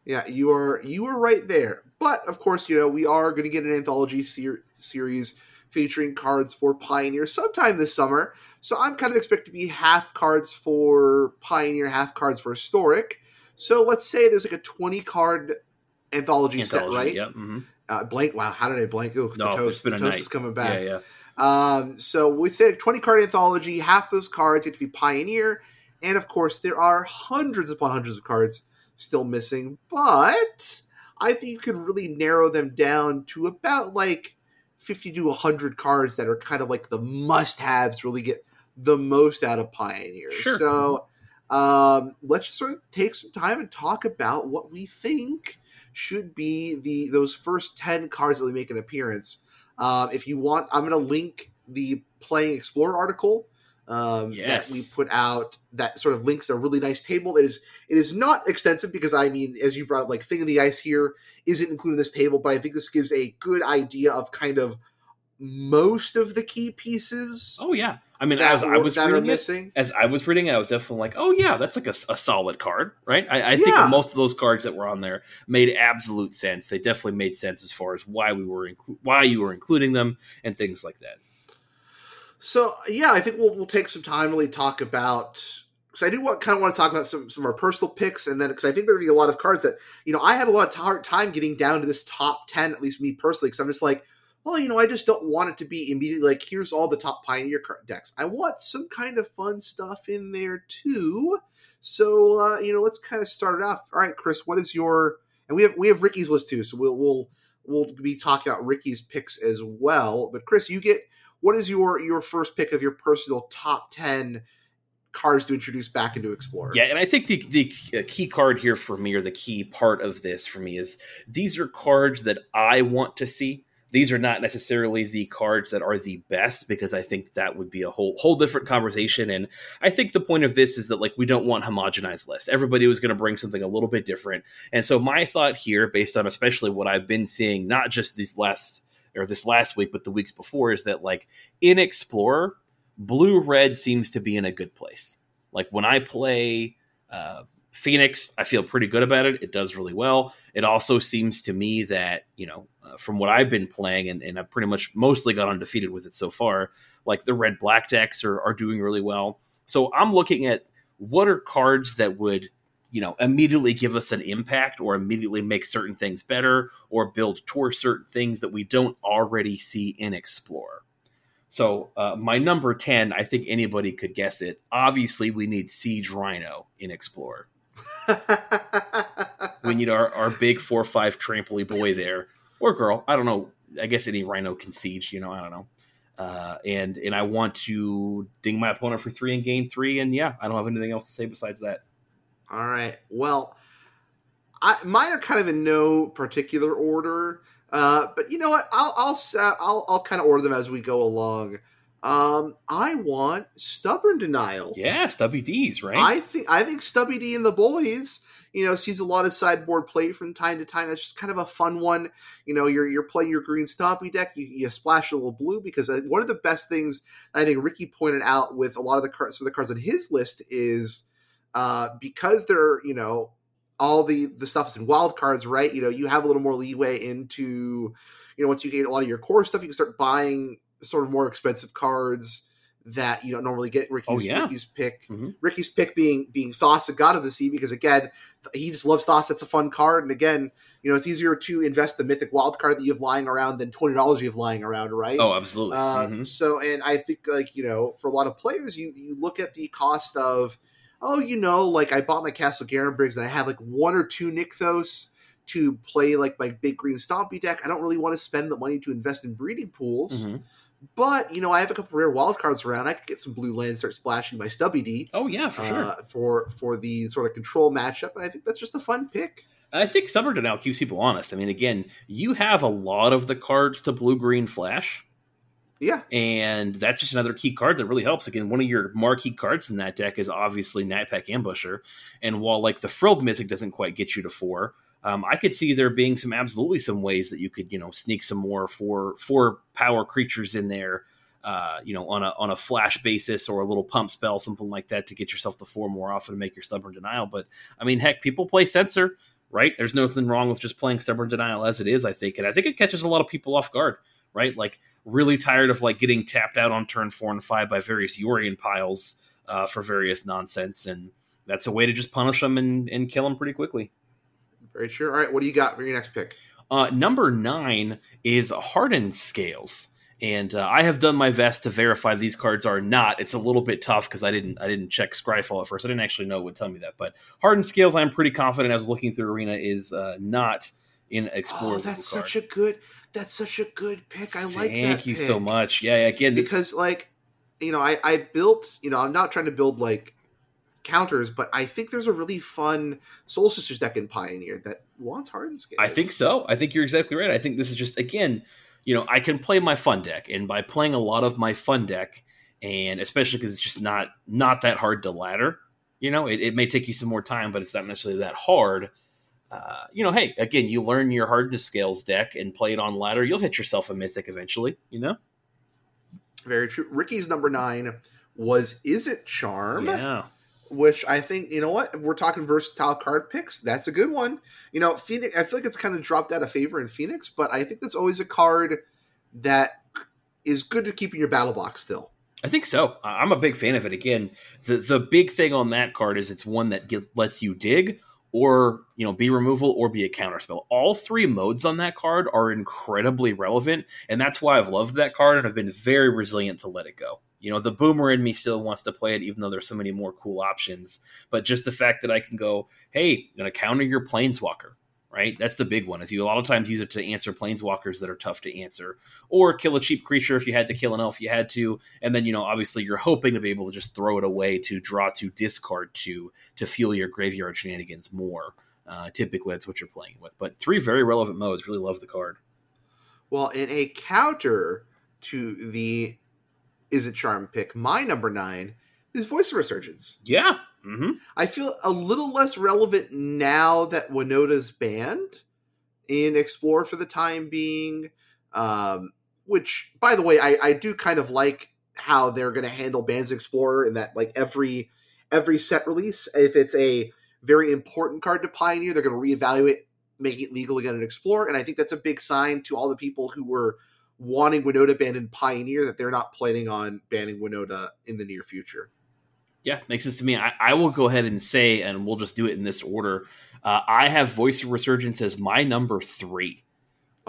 Speaker 1: Yeah, you are you are right there. But of course, you know we are going to get an anthology ser- series featuring cards for Pioneer sometime this summer. So I'm kind of expecting to be half cards for Pioneer, half cards for Historic. So let's say there's like a 20 card anthology, anthology set, right?
Speaker 2: Yep. Mm-hmm.
Speaker 1: Uh, blank. Wow, how did I blank? Oh, the no, toast. the toast night. is coming back.
Speaker 2: Yeah, yeah.
Speaker 1: Um, so we say 20 card anthology. Half those cards get to be Pioneer, and of course there are hundreds upon hundreds of cards still missing, but I think you could really narrow them down to about like 50 to 100 cards that are kind of like the must haves, really get the most out of Pioneer. Sure. So um, let's just sort of take some time and talk about what we think should be the those first 10 cards that we make an appearance. Um, if you want, I'm going to link the playing explorer article um,
Speaker 2: Yes.
Speaker 1: that we put out that sort of links a really nice table. It is it is not extensive because I mean, as you brought up, like Thing in the Ice here isn't included in this table, but I think this gives a good idea of kind of most of the key pieces
Speaker 2: Oh yeah, I mean, as I was reading it,
Speaker 1: missing.
Speaker 2: as I was reading it, I was definitely like, oh yeah, that's like a, a solid card, right? I, I think
Speaker 1: Yeah.
Speaker 2: most of those cards that were on there made absolute sense. They definitely made sense as far as why we were inclu- why you were including them and things like that.
Speaker 1: So yeah, I think we'll we'll take some time to really talk about because I do want kind of want to talk about some some of our personal picks, and then because I think there'll be a lot of cards that you know I had a lot of hard time getting down to this top ten, at least me personally, because I'm just like, well, you know, I just don't want it to be immediately like here's all the top Pioneer card decks. I want some kind of fun stuff in there too. So uh, you know, let's kind of start it off. All right, Chris, what is your and we have we have Ricky's list too, so we'll we'll we'll be talking about Ricky's picks as well. But Chris, you get what is your your first pick of your personal top 10 cards to introduce back into explorer
Speaker 2: Yeah, and I think the the uh, key card here for me, or the key part of this for me, is these are cards that I want to see. These are not necessarily the cards that are the best because I think that would be a whole whole different conversation. And I think the point of this is that like we don't want homogenized lists. Everybody was going to bring something a little bit different. And so my thought here, based on especially what I've been seeing, not just these last or this last week, but the weeks before, is that like in Explorer, blue red seems to be in a good place. Like when I play uh, Phoenix, I feel pretty good about it. It does really well. It also seems to me that, you know, uh, from what I've been playing, and, and I've pretty much mostly got undefeated with it so far, like the red black decks are, are doing really well. So I'm looking at what are cards that would, you know, immediately give us an impact or immediately make certain things better or build towards certain things that we don't already see in explore So uh, my number 10, I think anybody could guess it. Obviously, we need Siege Rhino in explore We need our, our big 4-5 trampoline boy there. Or girl. I don't know. I guess any Rhino can Siege, you know, I don't know. Uh, and and I want to ding my opponent for three and gain three, and yeah, I don't have anything else to say besides that.
Speaker 1: All right well I, mine are kind of in no particular order uh, but you know what i'll i'll i'll, I'll kind of order them as we go along um, i want stubborn denial
Speaker 2: Yeah, Stubby D's, right?
Speaker 1: I think I think Stubby D and the boys, you know, sees a lot of sideboard play from time to time. That's just kind of a fun one. You know, you're you're playing your green stompy deck, you, you splash a little blue because uh, one of the best things I think Ricky pointed out with a lot of the cards, some of the cards on his list is uh, because they're you know all the the stuff is in wild cards, right? You know, you have a little more leeway into you know once you get a lot of your core stuff, you can start buying sort of more expensive cards that you don't normally get Ricky's
Speaker 2: Oh, yeah.
Speaker 1: Ricky's pick.
Speaker 2: Mhm.
Speaker 1: Ricky's pick being being Thassa, god of the sea, because again, he just loves Thassa. That's a fun card, and again, you know, it's easier to invest the mythic wild card that you have lying around than twenty dollars you have lying around, right?
Speaker 2: oh, absolutely.
Speaker 1: Uh,
Speaker 2: Mhm.
Speaker 1: So, and I think like you know, for a lot of players, you you look at the cost of, oh, you know, like I bought my Castle Garenbrigs and I had like one or two Nykthos to play like my big green stompy deck. I don't really want to spend the money to invest in breeding pools,
Speaker 2: Mhm.
Speaker 1: but you know, I have a couple rare wild cards around. I could get some blue lands, start splashing my Stubby D
Speaker 2: Oh yeah, for sure.
Speaker 1: uh, for for the sort of control matchup, and I think that's just a fun pick.
Speaker 2: I think Stubborn Denial keeps people honest. I mean, again, you have a lot of the cards to blue green flash,
Speaker 1: Yeah,
Speaker 2: and that's just another key card that really helps. Again, one of your marquee cards in that deck is obviously Nightpack Ambusher, and while like the frilled mystic doesn't quite get you to four, um, I could see there being some absolutely some ways that you could you know sneak some more four four power creatures in there. Uh, you know, on a on a flash basis or a little pump spell, something like that, to get yourself to four more often and make your stubborn denial. But I mean, heck, people play censor, right? There's nothing wrong with just playing stubborn denial as it is, I think, and I think it catches a lot of people off guard, right? Like really tired of like getting tapped out on turn four and five by various Yorion piles uh, for various nonsense, and that's a way to just punish them and, and kill them pretty quickly.
Speaker 1: very sure. All right, what do you got for your next pick?
Speaker 2: Uh, number nine is hardened scales. And uh, I have done my best to verify these cards are not. It's a little bit tough because I didn't I didn't check Scryfall at first. I didn't actually know it would tell me that. But hardened scales, I'm pretty confident. I was looking through Arena is uh, not in Explorer.
Speaker 1: Oh, that's such a good. That's such a good pick. I like that.
Speaker 2: Thank you
Speaker 1: pick.
Speaker 2: so much. Yeah, again,
Speaker 1: because like you know I, I built you know i'm not trying to build like counters but i think there's a really fun soul sisters deck in pioneer that wants hardened scales
Speaker 2: I think so. I think you're exactly right. I think this is just again, you know, I can play my fun deck, and by playing a lot of my fun deck, and especially because it's just not not that hard to ladder, you know, it, it, may take you some more time, but it's not necessarily that hard. Uh, you know, hey, again, you learn your hardened scales deck and play it on ladder, you'll hit yourself a mythic eventually, you know?
Speaker 1: Very true. Ricky's number nine was Izzet Charm?
Speaker 2: Yeah.
Speaker 1: Which I think, you know what? We're talking versatile card picks. That's a good one. You know, Phoenix, I feel like it's kind of dropped out of favor in Phoenix, but I think that's always a card that is good to keep in your battle box still.
Speaker 2: I think so. I'm a big fan of it. Again, the the big thing on that card is it's one that gets, lets you dig or you know be removal or be a counterspell. All three modes on that card are incredibly relevant, and that's why I've loved that card and I've been very resilient to let it go. You know, the boomer in me still wants to play it, even though there's so many more cool options. But just the fact that I can go, hey, I'm gonna counter your planeswalker right? That's the big one. Is you a lot of times use it to answer planeswalkers that are tough to answer, or kill a cheap creature if you had to kill an elf, you had to, and then you know obviously you're hoping to be able to just throw it away to draw to discard to to fuel your graveyard shenanigans more. Uh, typically, that's what you're playing with. But three very relevant modes. Really love the card.
Speaker 1: Well, in a counter to the Izzet Charm pick, my number nine is Voice of Resurgence.
Speaker 2: Yeah, Mm-hmm.
Speaker 1: I feel a little less relevant now that Winota's banned in Explore for the time being. Um, which, by the way, I, I do kind of like how they're going to handle Bans Explorer in that like every every set release, if it's a very important card to Pioneer, they're going to reevaluate, make it legal again in Explorer, and I think that's a big sign to all the people who were wanting Winota banned in Pioneer that they're not planning on banning Winota in the near future.
Speaker 2: Yeah, makes sense to me. I, I, will go ahead and say, and we'll just do it in this order. Uh, I have Voice of Resurgence as my number three.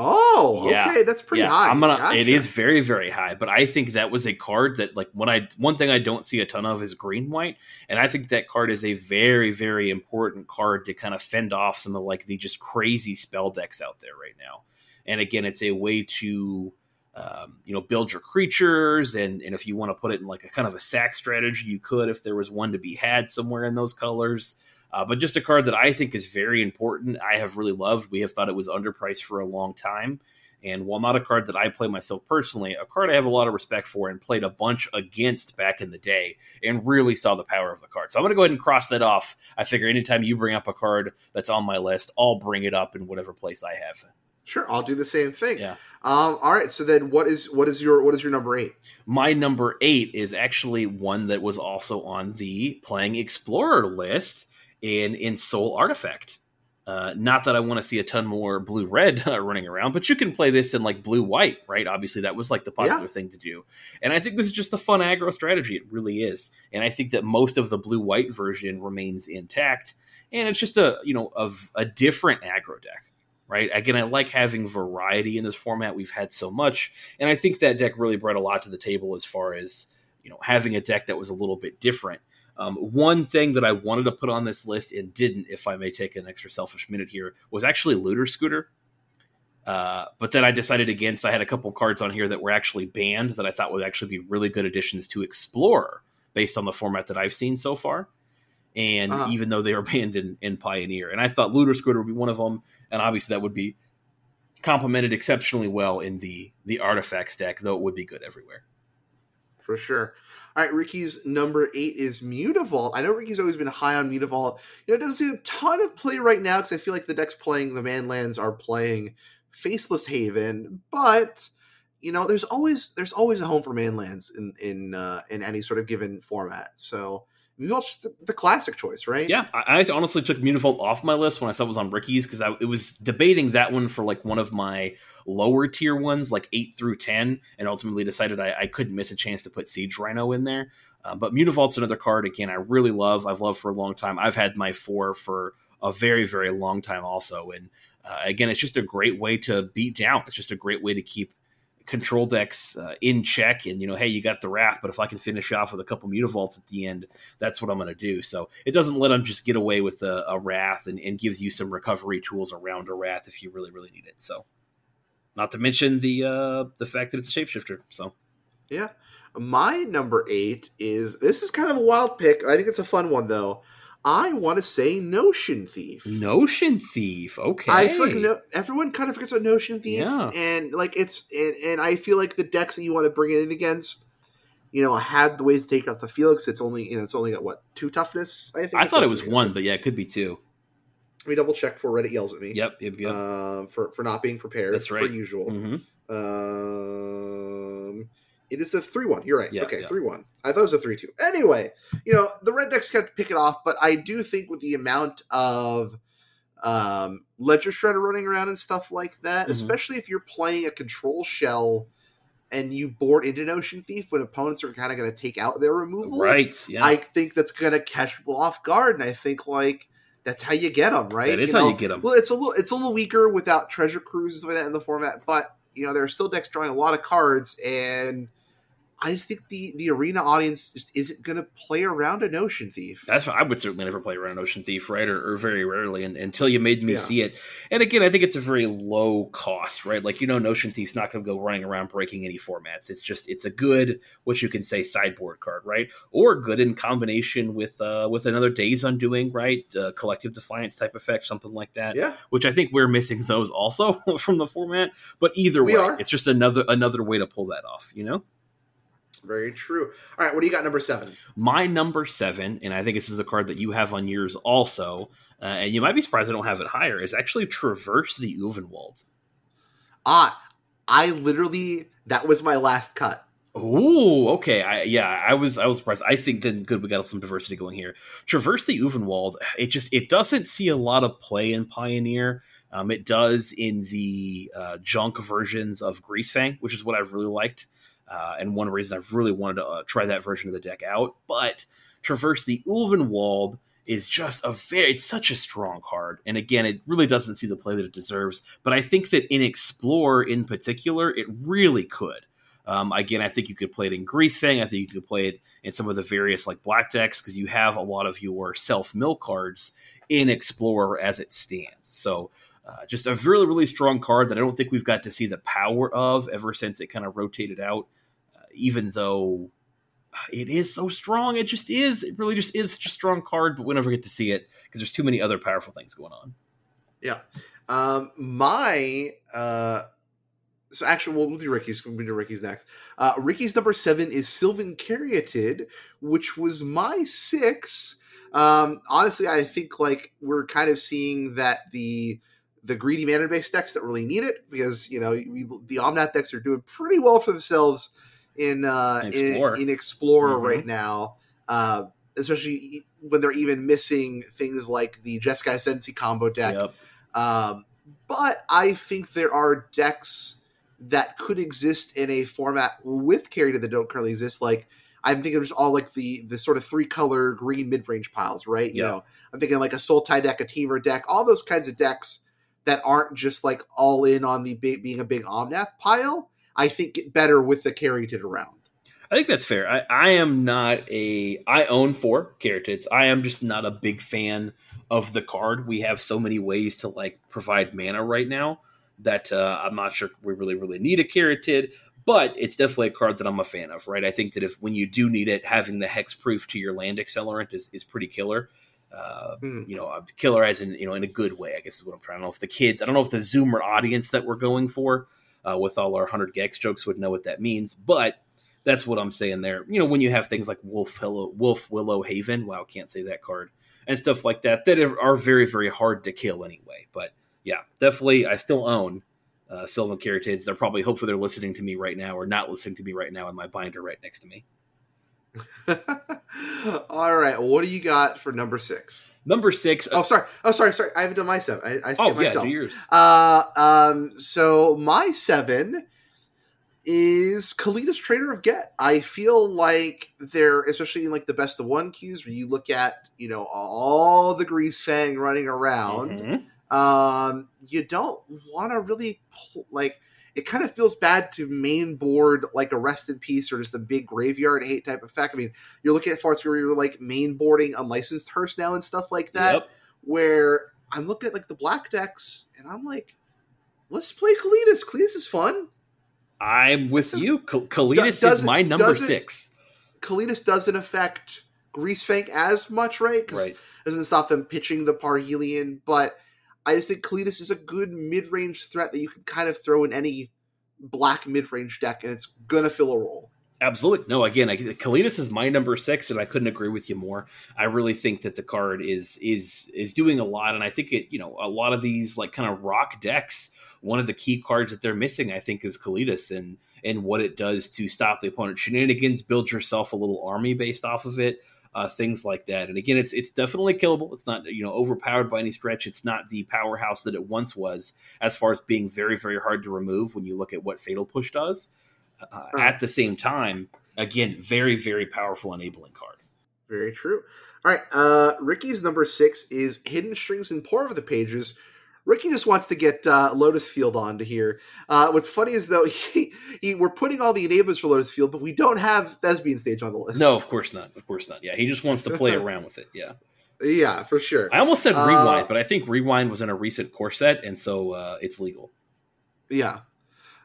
Speaker 1: Oh, yeah. okay, that's pretty yeah, high.
Speaker 2: I'm gonna. Gotcha. It is very, very high, but I think that was a card that, like, when I one thing I don't see a ton of is green white, and I think that card is a very, very important card to kind of fend off some of like the just crazy spell decks out there right now. And again, it's a way to um, you know build your creatures. And and if you want to put it in like a kind of a sack strategy you could if there was one to be had somewhere in those colors. Uh, but just a card that i think is very important i have really loved. We have thought it was underpriced for a long time. And while not a card that i play myself personally a card i have a lot of respect for and played a bunch against back in the day and really saw the power of the card. So i'm going to go ahead and cross that off. I figure anytime you bring up a card that's on my list i'll bring it up in whatever place i have
Speaker 1: Sure, I'll do the same thing.
Speaker 2: Yeah.
Speaker 1: Um, all right. So then, what is what is your what is your number eight?
Speaker 2: My number eight is actually one that was also on the playing explorer list in Ensoul Artifact. Uh, not that I want to see a ton more blue red uh, running around, but you can play this in like blue white, right? Obviously, that was like the popular yeah. thing to do. And I think this is just a fun aggro strategy. It really is. And I think that most of the blue white version remains intact. And it's just a you know of a different aggro deck right? Again, I like having variety in this format. We've had so much, and I think that deck really brought a lot to the table as far as you know having a deck that was a little bit different. Um, one thing that I wanted to put on this list and didn't, if I may take an extra selfish minute here, was actually Looter Scooter. Uh, but then I decided against. I had a couple cards on here that were actually banned that I thought would actually be really good additions to Explorer based on the format that I've seen so far and uh-huh. even though they are banned in, in Pioneer. And I thought Looter Scooter would be one of them, and obviously that would be complemented exceptionally well in the the artifacts deck, though it would be good everywhere.
Speaker 1: For sure. All right, Ricky's number eight is Mutavault. I know Ricky's always been high on Mutavault. You know, it doesn't see a ton of play right now because I feel like the decks playing the Manlands are playing Faceless Haven, but you know, there's always there's always a home for Manlands in in uh, in any sort of given format. So Mutavault's the, the, classic choice, right?
Speaker 2: Yeah, I, I honestly took Mutavault off my list when I saw it was on Ricky's because it was debating that one for like one of my lower tier ones, like eight through ten, and ultimately decided I, I couldn't miss a chance to put Siege Rhino in there. Uh, but Mutavault's another card again I really love. I've loved for a long time. I've had my four for a very very long time also, and uh, again, it's just a great way to beat down. It's just a great way to keep control decks uh, in check and you know hey you got the wrath but if i can finish off with a couple mutavaults at the end that's what i'm going to do. So it doesn't let them just get away with a, a wrath and, and, gives you some recovery tools around a wrath if you really really need it. So not to mention the uh the fact that it's a shapeshifter so.
Speaker 1: Yeah. My number eight is this is kind of a wild pick. I think it's a fun one though I want to say Notion Thief.
Speaker 2: Notion Thief. Okay.
Speaker 1: I feel like no, everyone kind of forgets about Notion Thief,
Speaker 2: Yeah.
Speaker 1: and like it's and, and I feel like the decks that you want to bring it in against, you know, had the ways to take out the Felix. It's only you know it's only got what two toughness. I think
Speaker 2: I thought it was one, but yeah, it could be two.
Speaker 1: Let me double check before Reddit yells at me.
Speaker 2: Yep. Yep. Yep.
Speaker 1: Um, for for not being prepared.
Speaker 2: That's right.
Speaker 1: Per usual.
Speaker 2: hmm
Speaker 1: Um, it is a three one. You're right.
Speaker 2: Yeah,
Speaker 1: okay,
Speaker 2: yeah.
Speaker 1: three one. I thought it was a three two. Anyway, you know the red decks got to pick it off, but I do think with the amount of um, ledger shredder running around and stuff like that,
Speaker 2: Mhm.
Speaker 1: especially if you're playing a control shell and you board into Notion Thief when opponents are kind of going to take out their removal,
Speaker 2: Right. Yeah.
Speaker 1: I think that's going to catch people off guard, and I think like that's how you get them, right?
Speaker 2: that is
Speaker 1: You
Speaker 2: how
Speaker 1: know,
Speaker 2: you get them.
Speaker 1: well, it's a little it's a little weaker without treasure cruise and stuff like that in the format, but you know there are still decks drawing a lot of cards, and I just think the the arena audience just isn't going to play around a Notion Thief.
Speaker 2: That's I would certainly never play around Notion Thief, right? Or, or very rarely, and, until you made me
Speaker 1: Yeah.
Speaker 2: see it. And again, I think it's a very low cost, right? Like you know, Notion Thief's not going to go running around breaking any formats. It's just it's a good, what you can say, sideboard card, right? Or good in combination with uh with another Days Undoing, right? Uh, Collective Defiance type effect, something like that.
Speaker 1: Yeah,
Speaker 2: Which I think we're missing those also from the format. But either
Speaker 1: We
Speaker 2: way,
Speaker 1: are.
Speaker 2: it's just another another way to pull that off, you know.
Speaker 1: Very true. All right, what do you got? Number seven.
Speaker 2: My number seven, and I think this is a card that you have on yours also, uh, and you might be surprised I don't have it higher, is actually Traverse the Ulvenwald.
Speaker 1: Ah, I literally that was my last cut.
Speaker 2: Ooh, okay. I, yeah, I was I was surprised. I think then good we got some diversity going here. Traverse the Ulvenwald, it just it doesn't see a lot of play in Pioneer. Um, it does in the uh, junk versions of Greasefang, which is what I've really liked, uh, and one reason I've really wanted to uh, try that version of the deck out. But Traverse the Ulvenwald is just a very it's such a strong card, and again, it really doesn't see the play that it deserves. But I think that in Explore in particular, it really could. Um, again, I think you could play it in Greasefang. I think you could play it in some of the various like black decks because you have a lot of your self mill cards in Explorer as it stands. So uh, just a really really strong card that I don't think we've got to see the power of ever since it kind of rotated out. Even though it is so strong, it just is. It really just is such a strong card, but we never get to see it because there's too many other powerful things going on.
Speaker 1: Yeah. Um, my uh, so actually, we'll, we'll do Ricky's. We'll do Ricky's next. Uh, Ricky's number seven is Sylvan Caryatid, which was my six. Um, honestly, I think like we're kind of seeing that the the greedy mana based decks that really need it because you know we, the Omnath decks are doing pretty well for themselves in uh,
Speaker 2: In
Speaker 1: in,
Speaker 2: Explorer.
Speaker 1: in Explorer
Speaker 2: Mhm.
Speaker 1: right now. Uh, especially when they're even missing things like the Jeskai Sensi combo deck.
Speaker 2: Yep.
Speaker 1: Um, but I think there are decks that could exist in a format with carry that don't currently exist. Like I'm thinking there's all like the the sort of three color green mid range piles, right? You
Speaker 2: Yeah.
Speaker 1: know, I'm thinking like a Sultai deck, a Temur deck, all those kinds of decks that aren't just like all in on the big, being a big Omnath pile. I think get better with the carried around.
Speaker 2: I think that's fair. I, I am not a. I own four Caryatids. I am just not a big fan of the card. We have so many ways to like provide mana right now that uh, I'm not sure we really really need a Caryatid. But it's definitely a card that I'm a fan of, right? I think that if when you do need it, having the hex proof to your land accelerant is, is pretty killer. Uh,
Speaker 1: Hmm.
Speaker 2: you know, uh, killer as in you know in a good way. I guess is what I'm trying. I don't know if the kids, I don't know if the Zoomer audience that we're going for uh, with all our hundred gex jokes would know what that means, but that's what I'm saying there. You know, when you have things like Wolf Willow, Wolf Willow Haven, wow, can't say that card, and stuff like that that are very very hard to kill anyway. But yeah, definitely, I still own uh, Sylvan Caryatids. They're probably hopefully they're listening to me right now or not listening to me right now in my binder right next to me.
Speaker 1: all right, what do you got for number six?
Speaker 2: Number six.
Speaker 1: Oh, sorry. Oh, sorry. Sorry. I haven't done my seven. I, I skipped
Speaker 2: oh yeah,
Speaker 1: myself.
Speaker 2: do yours.
Speaker 1: Uh, um, so my seven is Kalitas, Traitor of Ghet. I feel like they're, especially in like the best of one queues, where you look at, you know, all the Greasefang running around.
Speaker 2: Mhm.
Speaker 1: Um, you don't want to really pull, like. It kind of feels bad to main board like a rest in peace or just a big graveyard hate type effect. I mean, you're looking at parts where you're like main boarding unlicensed hearse now and stuff like that
Speaker 2: Yep.
Speaker 1: where I'm looking at like the black decks and I'm like, let's play Kalitas. Kalitas is fun.
Speaker 2: I'm with you. Kal- Kalitas is my number six.
Speaker 1: Kalitas doesn't affect Greasefang as much, right? Because
Speaker 2: Right.
Speaker 1: it doesn't stop them pitching the Parhelion, but I just think Kalitas is a good mid range threat that you can kind of throw in any black mid range deck, and it's gonna fill a role.
Speaker 2: Absolutely. No, again, I, Kalitas is my number six, and I couldn't agree with you more. I really think that the card is is is doing a lot, and I think it, you know, a lot of these like kind of rock decks. One of the key cards that they're missing, I think, is Kalitas, and and what it does to stop the opponent shenanigans, build yourself a little army based off of it, uh, things like that. And again, it's it's definitely killable. It's not you know overpowered by any stretch. It's not the powerhouse that it once was, as far as being very very hard to remove when you look at what Fatal Push does. Uh, At the same time, again, very very powerful enabling card.
Speaker 1: Very true. All right, uh, Ricky's number six is Hidden Strings and Pore Over the Pages. Ricky just wants to get uh, Lotus Field onto here. Uh, what's funny is though he, he we're putting all the enablers for Lotus Field, but we don't have Thespian Stage on the list.
Speaker 2: No, of course not. Of course not. Yeah, he just wants to play around with it. Yeah.
Speaker 1: Yeah, for sure.
Speaker 2: I almost said
Speaker 1: Uh,
Speaker 2: rewind, but I think rewind was in a recent core set, and so uh, it's legal.
Speaker 1: Yeah.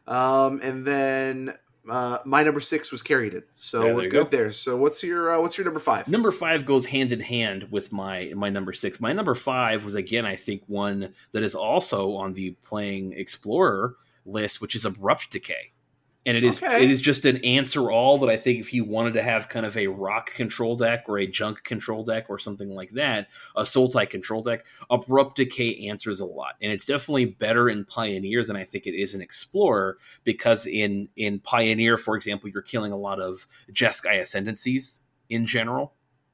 Speaker 1: Um, and then uh, my number six was Caryatid, so
Speaker 2: there
Speaker 1: we're good
Speaker 2: go.
Speaker 1: there. So what's your uh, what's your number five?
Speaker 2: Number five goes hand in hand with my my number six. My number five was again, I think, one that is also on the playing explorer list, which is abrupt decay. And it is
Speaker 1: Okay.
Speaker 2: it is just an answer all that I think if you wanted to have kind of a rock control deck or a junk control deck or something like that, a Sultai control deck, abrupt decay answers a lot. And it's definitely better in Pioneer than I think it is in Explorer because in in Pioneer, for example, you're killing a lot of Jeskai ascendancies in general,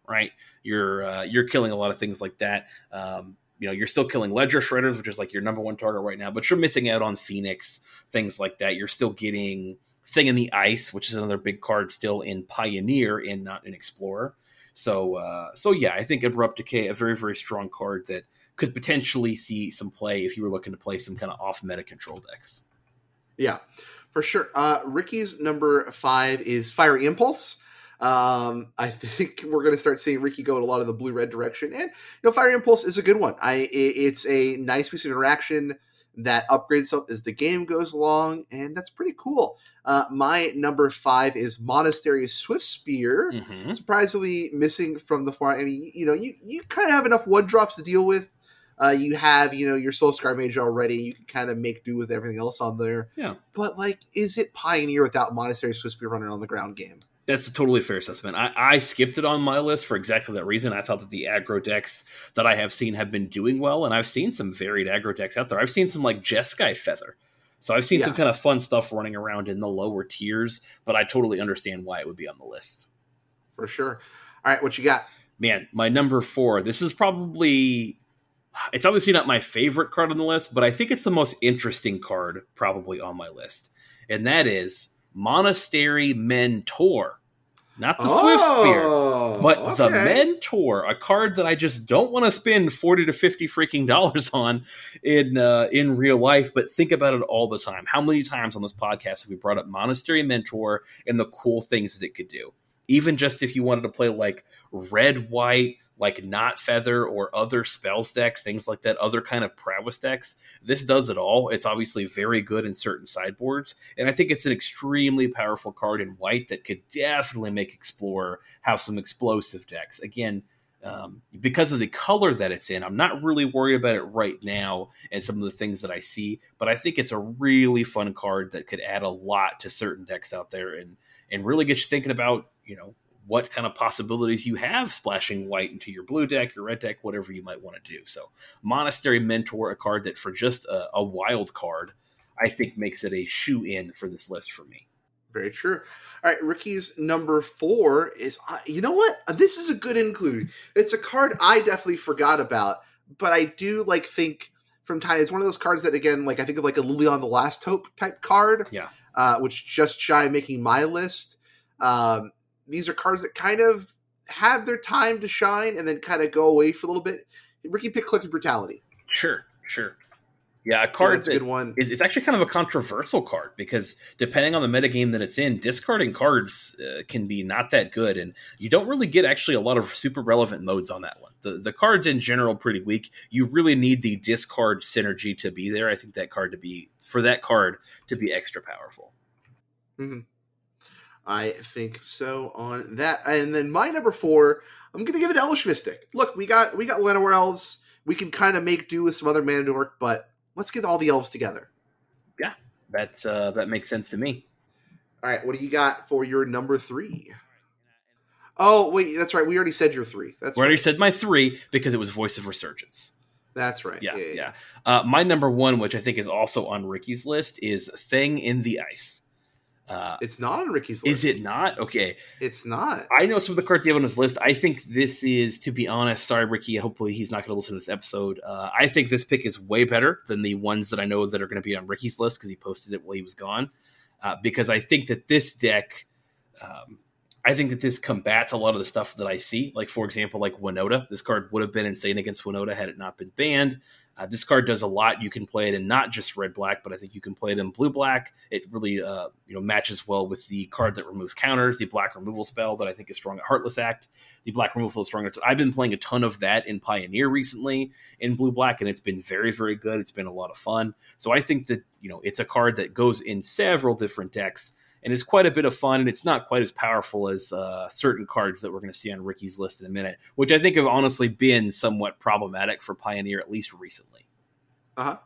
Speaker 2: right? You're uh, you're killing a lot of things like that. Um, you know, you're still killing Ledger Shredders, which is like your number one target right now, but you're missing out on Phoenix, things like that. You're still getting Thing in the Ice, which is another big card still in Pioneer and not in Explorer. So, uh, so yeah, I think Abrupt Decay, a very, very strong card that could potentially see some play if you were looking to play some kind of off meta control decks.
Speaker 1: Yeah, for sure. Uh, Ricky's number five is Fiery Impulse. Um, I think we're going to start seeing Ricky go in a lot of the blue red direction, and you know, Fiery Impulse is a good one. I it, it's a nice piece of interaction that upgrades itself as the game goes along, and that's pretty cool. Uh, my number five is Monastery Swiftspear.
Speaker 2: Mm-hmm.
Speaker 1: Surprisingly missing from the four. I mean, you know, you you kind of have enough one drops to deal with. Uh, you have, you know, your Soul Scar Mage already. You can kind of make do with everything else on there.
Speaker 2: Yeah.
Speaker 1: But like, is it Pioneer without Monastery Swiftspear running on the ground game?
Speaker 2: That's a totally fair assessment. I, I skipped it on my list for exactly that reason. I thought that the aggro decks that I have seen have been doing well, and I've seen some varied aggro decks out there. I've seen some like Jeskai Feather. So I've seen some kind of fun stuff running around in the lower tiers, but I totally understand why it would be on the list.
Speaker 1: For sure. All right, what you got?
Speaker 2: Man, my number four. This is probably. It's obviously not my favorite card on the list, but I think it's the most interesting card probably on my list. And that is Monastery Mentor. Not the Swiftspear.
Speaker 1: Oh,
Speaker 2: But the mentor, a card that I just don't want to spend forty to fifty freaking dollars on in uh, in real life, but think about it all the time. How many times on this podcast have we brought up Monastery Mentor and the cool things that it could do? Even just if you wanted to play like red white, like not feather or other spells decks, things like that, other kind of prowess decks, this does it all. It's obviously very good in certain sideboards, and I think it's an extremely powerful card in white that could definitely make Explorer have some explosive decks. Again, um, because of the color that it's in, I'm not really worried about it right now and some of the things that I see, but I think it's a really fun card that could add a lot to certain decks out there and and really get you thinking about you know what kind of possibilities you have splashing white into your blue deck, your red deck, whatever you might want to do. So, Monastery Mentor, a card that for just a, a wild card, I think makes it a shoe in for this list for me.
Speaker 1: Very true. All right, Ricky's number four is. uh, You know what? This is a good include. It's a card I definitely forgot about, but I do like think from time. It's one of those cards that again, like I think of like a Liliana, the Last Hope type card.
Speaker 2: Yeah.
Speaker 1: Uh, which just shy of making my list. Um, these are cards that kind of have their time to shine and then kind of go away for a little bit. Ricky picked Collective Brutality.
Speaker 2: Sure, sure. Yeah, a
Speaker 1: Yeah,
Speaker 2: card
Speaker 1: that's a good one.
Speaker 2: is it's actually kind of a controversial card because depending on the metagame that it's in, discarding cards uh, can be not that good, and you don't really get actually a lot of super relevant modes on that one. The the cards in general pretty weak. You really need the discard synergy to be there. I think that card to be for that card to be extra powerful.
Speaker 1: I think so on that. And then my number four, I'm gonna give it to Elvish Mystic. Look, we got we got Llanowar elves. We can kind of make do with some other Manadork, but let's get all the elves together.
Speaker 2: Yeah, that uh, that makes sense to me.
Speaker 1: All right, what do you got for your number three? Oh wait, that's right. We already said your three. That's
Speaker 2: we already
Speaker 1: right.
Speaker 2: said my three because it was Voice of Resurgence.
Speaker 1: That's right.
Speaker 2: Yeah, yeah. Uh, my number one, which I think is also on Ricky's list, is Thing in the Ice. Uh,
Speaker 1: It's not on Ricky's list.
Speaker 2: is it not? Okay.
Speaker 1: It's not.
Speaker 2: I know some of the cards you have on his list. I think this is, to be honest, sorry, Ricky. Hopefully, he's not going to listen to this episode. Uh, I think this pick is way better than the ones that I know that are going to be on Ricky's list because he posted it while he was gone. Uh, because I think that this deck, um, I think that this combats a lot of the stuff that I see. Like, for example, like Winota. This card would have been insane against Winota had it not been banned. Uh, this card does a lot. You can play it in not just red black, but I think you can play it in blue black. It really uh, you know matches well with the card that removes counters, the black removal spell that I think is strong at Heartless Act. The black removal is strong. I've been playing a ton of that in Pioneer recently in blue black, and it's been very very good. It's been a lot of fun. So I think that you know it's a card that goes in several different decks and is quite a bit of fun. And it's not quite as powerful as uh, certain cards that we're going to see on Ricky's list in a minute, which I think have honestly been somewhat problematic for Pioneer at least recently.
Speaker 1: Uh-huh.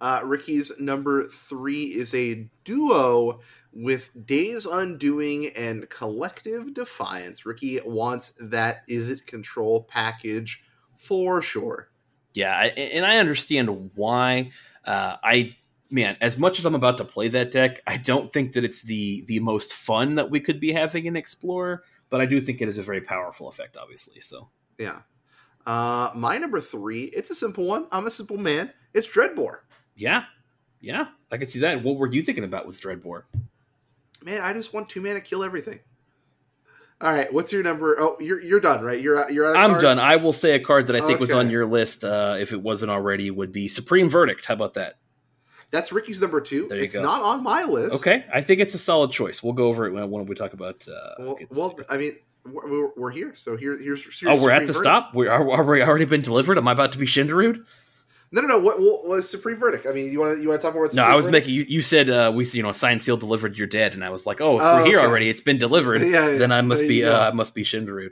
Speaker 1: Uh, Ricky's number three is a duo with Days Undoing and Collective Defiance. Ricky wants that Izzet Control package for sure.
Speaker 2: Yeah, and I understand why. Uh, I man, as much as I'm about to play that deck, I don't think that it's the the most fun that we could be having in Explorer, but I do think it is a very powerful effect, obviously. So
Speaker 1: Yeah. Uh, my number three, it's a simple one. I'm a simple man. It's Dreadbore.
Speaker 2: yeah, yeah, I can see that. What were you thinking about with Dreadbore?
Speaker 1: Man, I just want two mana kill everything. All right, what's your number? Oh, you're you're done, right? You're out- you're out. Of
Speaker 2: I'm
Speaker 1: cards?
Speaker 2: done. I will say a card that I think was on your list, uh, if it wasn't already, would be Supreme Verdict. How about that?
Speaker 1: That's Ricky's number two.
Speaker 2: There you
Speaker 1: it's
Speaker 2: go.
Speaker 1: not on my list.
Speaker 2: Okay, I think it's a solid choice. We'll go over it when, when we talk about. Uh,
Speaker 1: Well, well I mean, we're, we're- here, so here, here's. here's
Speaker 2: oh, we're at the
Speaker 1: Verdict.
Speaker 2: stop. We are, are we already been delivered? Am I about to be Shindarude?
Speaker 1: No, no, no. What, what was Supreme Verdict? I mean, you want to you want to talk about?
Speaker 2: No, I was
Speaker 1: Verdict?
Speaker 2: making you. You said uh, we see, you know, signed, sealed, delivered. You're dead, and I was like, oh, if
Speaker 1: Oh,
Speaker 2: we're here
Speaker 1: okay.
Speaker 2: already, it's been delivered.
Speaker 1: Yeah, yeah,
Speaker 2: then I must be. Uh, I must be Shindarude.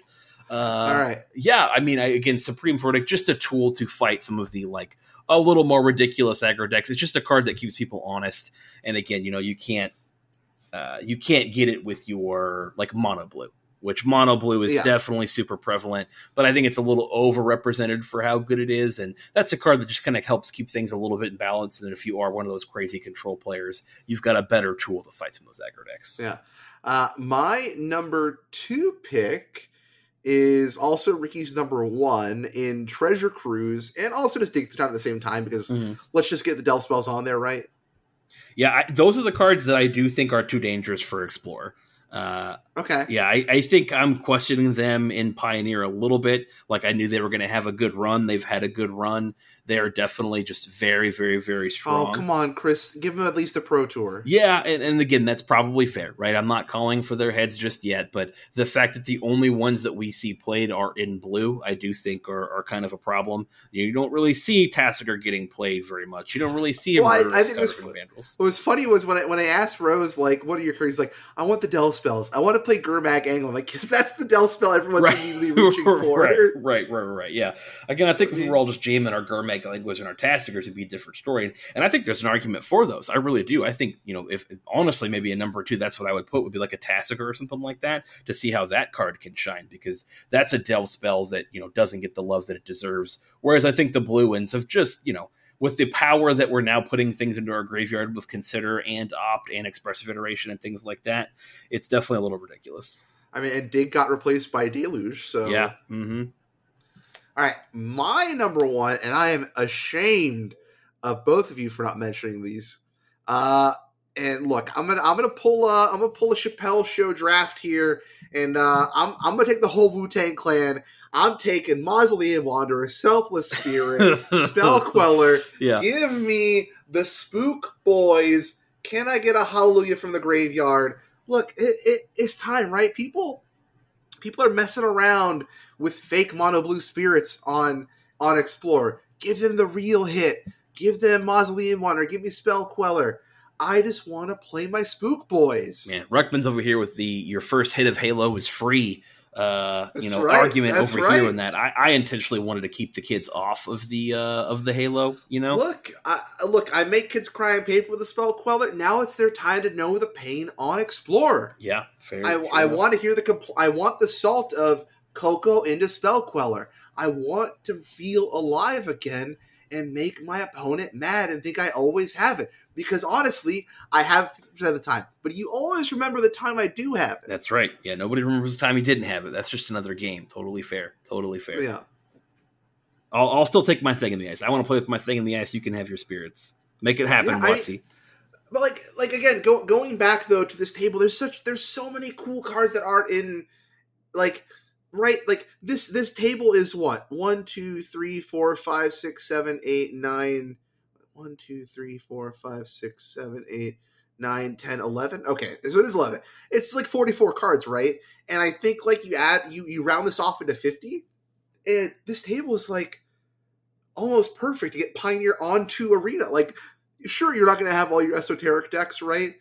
Speaker 2: Uh,
Speaker 1: All right.
Speaker 2: yeah, I mean, I, again, Supreme Verdict, just a tool to fight some of the like a little more ridiculous aggro decks. It's just a card that keeps people honest. And again, you know, you can't uh, you can't get it with your like mono blue, which mono blue is
Speaker 1: Yeah.
Speaker 2: definitely super prevalent. But I think it's a little overrepresented for how good it is, and that's a card that just kind of helps keep things a little bit in balance. And then if you are one of those crazy control players, you've got a better tool to fight some of those aggro decks.
Speaker 1: Yeah. Uh, my number two pick is also Ricky's number one in Treasure Cruise, and also just Dig Through Time at the same time because
Speaker 2: Mhm.
Speaker 1: let's just get the Delve spells on there, right?
Speaker 2: Yeah, I, those are the cards that I do think are too dangerous for Explore. Uh,
Speaker 1: Okay.
Speaker 2: yeah, I, I think I'm questioning them in Pioneer a little bit. Like I knew they were going to have a good run. They've had a good run. They are definitely just very, very, very strong.
Speaker 1: Oh, come on, Chris. Give them at least a Pro Tour.
Speaker 2: Yeah, and, and again, that's probably fair, right? I'm not calling for their heads just yet, but the fact that the only ones that we see played are in blue, I do think are, are kind of a problem. You don't really see Tasigur getting played very much. You don't really see him
Speaker 1: Well, I- I think it was. What was funny was when I when I asked Rose like, "What are your cards?" Like, "I want the Delve spells. I want to play Gurmag Angler." I'm like, "Cause that's the Delve spell everyone's immediately reaching for."
Speaker 2: right, right, right, right. Yeah. Again, I think if we were all just jamming our Gurmag Angler and our Tasigurs, it'd be a different story. And, I think there's an argument for those. I really do. I think, you know, if honestly, maybe a number two, that's what I would put would be like a Tasigur or something like that to see how that card can shine because that's a delve spell that, you know, doesn't get the love that it deserves. Whereas I think the blue ones have just, you know, with the power that we're now putting things into our graveyard with consider and opt and expressive iteration and things like that, it's definitely a little ridiculous.
Speaker 1: I mean, and Dig got replaced by Deluge, so
Speaker 2: Yeah. Mm-hmm.
Speaker 1: All right, my number one, and I am ashamed of both of you for not mentioning these. Uh, and look, I'm gonna I'm gonna pull a I'm gonna pull a Chappelle show draft here, and uh, I'm I'm gonna take the whole Wu Tang Clan. I'm taking Mausoleum Wanderer, Selfless Spirit, Spell Queller.
Speaker 2: Yeah.
Speaker 1: Give me the Spook Boys. Can I get a hallelujah from the graveyard? Look, it, it, it's time, right? People, people are messing around with fake mono blue spirits on on Explore. Give them the real hit. Give them Mausoleum Wanderer. Give me Spell Queller. I just want to play my Spook Boys.
Speaker 2: Man, Ruckman's over here with the your first hit of Halo is free. Uh, you know,
Speaker 1: right.
Speaker 2: argument
Speaker 1: That's
Speaker 2: over
Speaker 1: right.
Speaker 2: here and that I, I intentionally wanted to keep the kids off of the uh of the Halo. You know,
Speaker 1: Look, I, look, I make kids cry on paper with a spell queller. Now it's their time to know the pain on Explorer.
Speaker 2: yeah, fair.
Speaker 1: I, I want to hear the compl- I want the salt of Coco into spell queller. I want to feel alive again and make my opponent mad and think I always have it. Because honestly, I have 50% of the time. But you always remember the time I do have it.
Speaker 2: That's right. Yeah, nobody remembers the time he didn't have it. That's just another game. Totally fair. Totally fair.
Speaker 1: Yeah.
Speaker 2: I'll, I'll still take my thing in the ice. I want to play with my thing in the ice. You can have your spirits. Make it happen,
Speaker 1: Yeah, I- But like like again, go, going back though to this table, there's such there's so many cool cards that aren't in like right like this this table is what one two three four five six seven eight nine one two three four five six seven eight nine ten eleven? Okay so it is 11 it's like 44 cards right? And i think like you add you you round this off into 50 and this table is like almost perfect to get pioneer onto arena. Like sure you're not going to have all your esoteric decks right?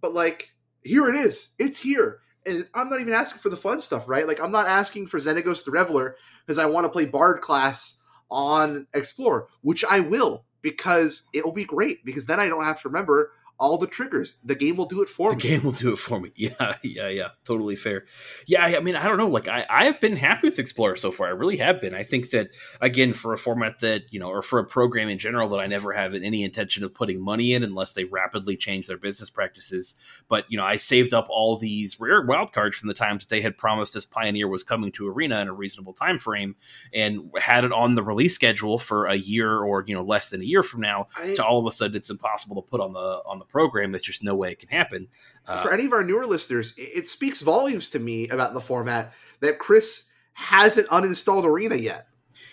Speaker 1: But like here it is. It's here. And i'm not even asking for the fun stuff right? Like i'm not asking for xenagos the reveler because i want to play bard class on explorer which i will because it'll be great because then i don't have to remember all the triggers the game will do it for
Speaker 2: The
Speaker 1: me The
Speaker 2: game will do it for me. Yeah, yeah, yeah. Totally fair. Yeah, I mean, I don't know. Like, I, I have been happy with Explorer so far. I really have been. I think that, again, for a format that, you know, or for a program in general that I never have any intention of putting money in unless they rapidly change their business practices. But, you know, I saved up all these rare wild cards from the times that they had promised us Pioneer was coming to Arena in a reasonable time frame and had it on the release schedule for a year or, you know, less than a year from now
Speaker 1: I-
Speaker 2: to all of a sudden it's impossible to put on the on the program. There's just no way it can happen. Uh,
Speaker 1: for any of our newer listeners, it, speaks volumes to me about the format that Chris hasn't uninstalled Arena yet.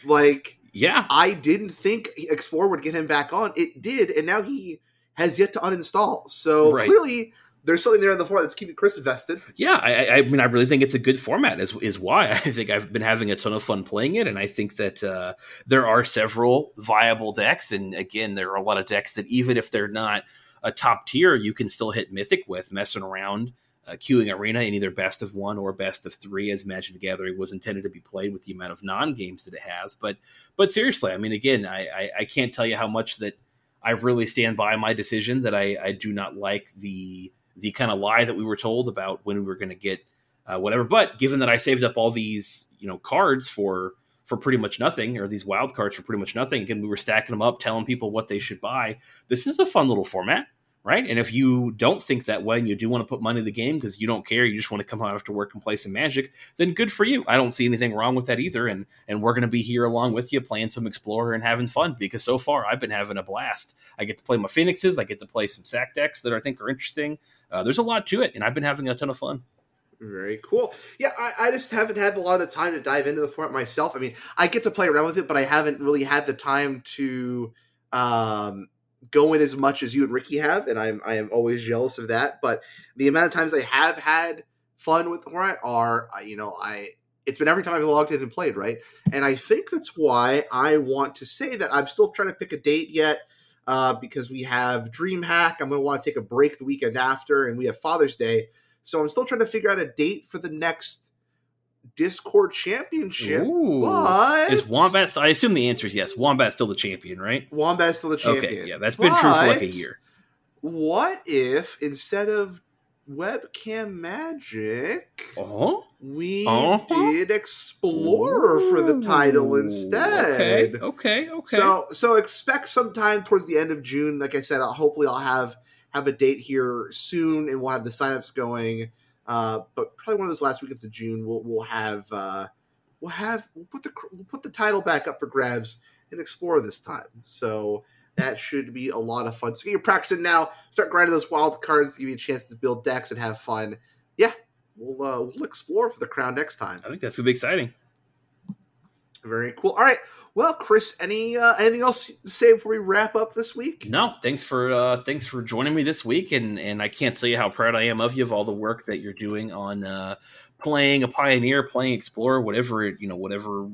Speaker 1: Like,
Speaker 2: yeah,
Speaker 1: I didn't think Explore would get him back on. It did, and now he has yet to uninstall. So
Speaker 2: Right.
Speaker 1: clearly, there's something there in the format that's keeping Chris invested.
Speaker 2: yeah. I, I- I mean, I really think it's a good format. Is is why I think I've been having a ton of fun playing it, and I think that uh, there are several viable decks. And again, there are a lot of decks that even if they're not a top tier, you can still hit Mythic with messing around. Uh, queuing arena in either best of one or best of three, as Magic the Gathering was intended to be played with the amount of non games that it has. But but seriously, I mean, again, I, I I can't tell you how much that I really stand by my decision that I I do not like the the kind of lie that we were told about when we were going to get uh, whatever. But given that I saved up all these you know cards for for pretty much nothing, or these wild cards for pretty much nothing, again we were stacking them up, telling people what they should buy. This is a fun little format. Right, and if you don't think that way and you do want to put money in the game because you don't care, you just want to come out after work and play some Magic, then good for you. I don't see anything wrong with that either, and and we're going to be here along with you playing some Explorer and having fun because so far I've been having a blast. I get to play my Phoenixes, I get to play some sack decks that I think are interesting. Uh, there's a lot to it, and I've been having a ton of fun.
Speaker 1: Very cool. Yeah, I, I just haven't had a lot of time to dive into the format myself. I mean, I get to play around with it, but I haven't really had the time to um, go in as much as you and Ricky have, and I'm I am always jealous of that. But the amount of times I have had fun with format are, you know, I it's been every time I've logged in and played, right? And I think that's why I want to say that I'm still trying to pick a date yet. Uh, because we have DreamHack, I'm going to want to take a break the weekend after, and we have Father's Day. So I'm still trying to figure out a date for the next Discord Championship.
Speaker 2: Ooh.
Speaker 1: But
Speaker 2: Is Wombat? I assume the answer is yes. Wombat's still the champion, right?
Speaker 1: Wombat's still the champion.
Speaker 2: Okay, yeah, that's been true for like a year.
Speaker 1: What if instead of webcam magic,
Speaker 2: Oh,
Speaker 1: we
Speaker 2: Uh-huh.
Speaker 1: did Explorer for the title instead?
Speaker 2: Okay, okay, okay.
Speaker 1: So so expect sometime towards the end of June. Like I said, I'll, hopefully I'll have have a date here soon, and we'll have the signups going. Uh, but probably one of those last weekends of June, we'll we'll have uh, we'll have we'll put the we'll put the title back up for grabs and explore this time. So that should be a lot of fun. So get your practicing now. Start grinding those wild cards to give you a chance to build decks and have fun. Yeah, we'll uh, we'll explore for the crown next time.
Speaker 2: I think that's gonna be exciting.
Speaker 1: Very cool. All right. Well, Chris, any uh, anything else to say before we wrap up this week?
Speaker 2: No, thanks for uh, thanks for joining me this week, and and I can't tell you how proud I am of you of all the work that you're doing on uh, playing a pioneer, playing explorer, whatever it- you know, whatever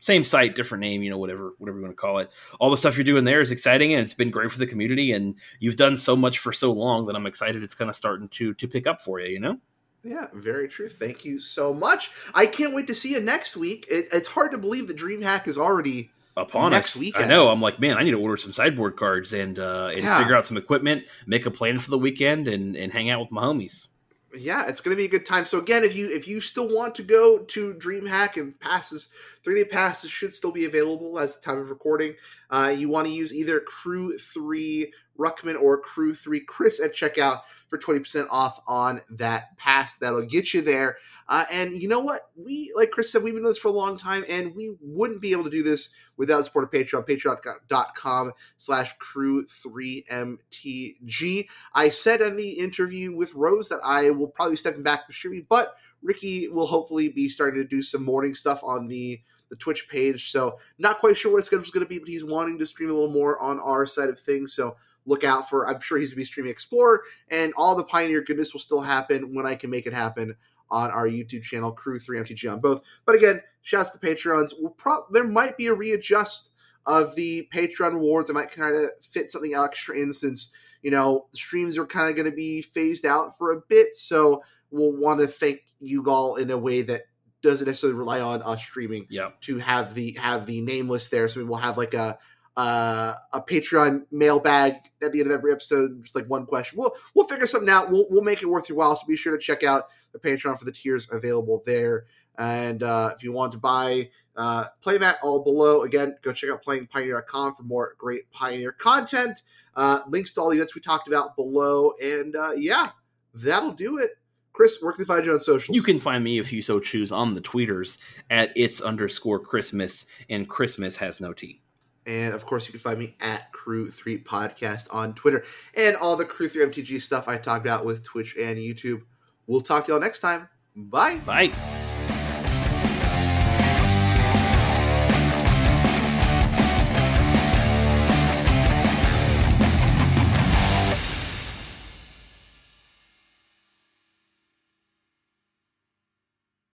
Speaker 2: same site, different name, you know, whatever, whatever you want to call it. All the stuff you're doing there is exciting, and it's been great for the community. And you've done so much for so long that I'm excited it's kind of starting to to pick up for you. You know.
Speaker 1: Yeah, very true. Thank you so much. I can't wait to see you next week. It, it's hard to believe the DreamHack is already
Speaker 2: upon next us. Weekend. I know. I'm like, man, I need to order some sideboard cards and uh, and yeah. figure out some equipment, make a plan for the weekend, and and hang out with my homies
Speaker 1: yeah, it's going to be a good time. So again, if you if you still want to go to DreamHack and passes, three day passes should still be available as the time of recording. Uh, you want to use either Crew Three Ruckman or Crew Three Chris at checkout for 20% off on that pass. That'll get you there. Uh, and you know what? We, like Chris said, we've been doing this for a long time, and we wouldn't be able to do this without the support of Patreon. Patreon.com slash crew3mtg. I said in the interview with Rose that I will probably be stepping back from streaming, but Ricky will hopefully be starting to do some morning stuff on the the Twitch page. So not quite sure what his schedule is going to be, but he's wanting to stream a little more on our side of things. So look out for. I'm sure he's going to be streaming Explorer, and all the Pioneer goodness will still happen when I can make it happen on our YouTube channel, Crew Three MTG on both. But again, shouts to Patreons. We'll pro- there might be a readjust of the Patreon rewards. I might kind of fit something extra in since you know streams are kind of going to be phased out for a bit. So we'll want to thank you all in a way that doesn't necessarily rely on us streaming
Speaker 2: yep.
Speaker 1: to have the have the name list there. So we will have like a uh, a Patreon mailbag at the end of every episode, just like one question. We'll we'll figure something out. We'll we'll make it worth your while. So be sure to check out the Patreon for the tiers available there. And uh, if you want to buy uh, playmat all below, again, go check out playingpioneer.com for more great Pioneer content. Uh, links to all the events we talked about below. And uh, yeah, that'll do it. Chris, where can they find you on social?
Speaker 2: You can find me, if you so choose, on the tweeters at it's underscore Christmas, and Christmas has no T.
Speaker 1: And of course, you can find me at Crew3 Podcast on Twitter and all the Crew 3 MTG stuff I talked about with Twitch and YouTube. We'll talk to y'all next time. Bye.
Speaker 2: Bye.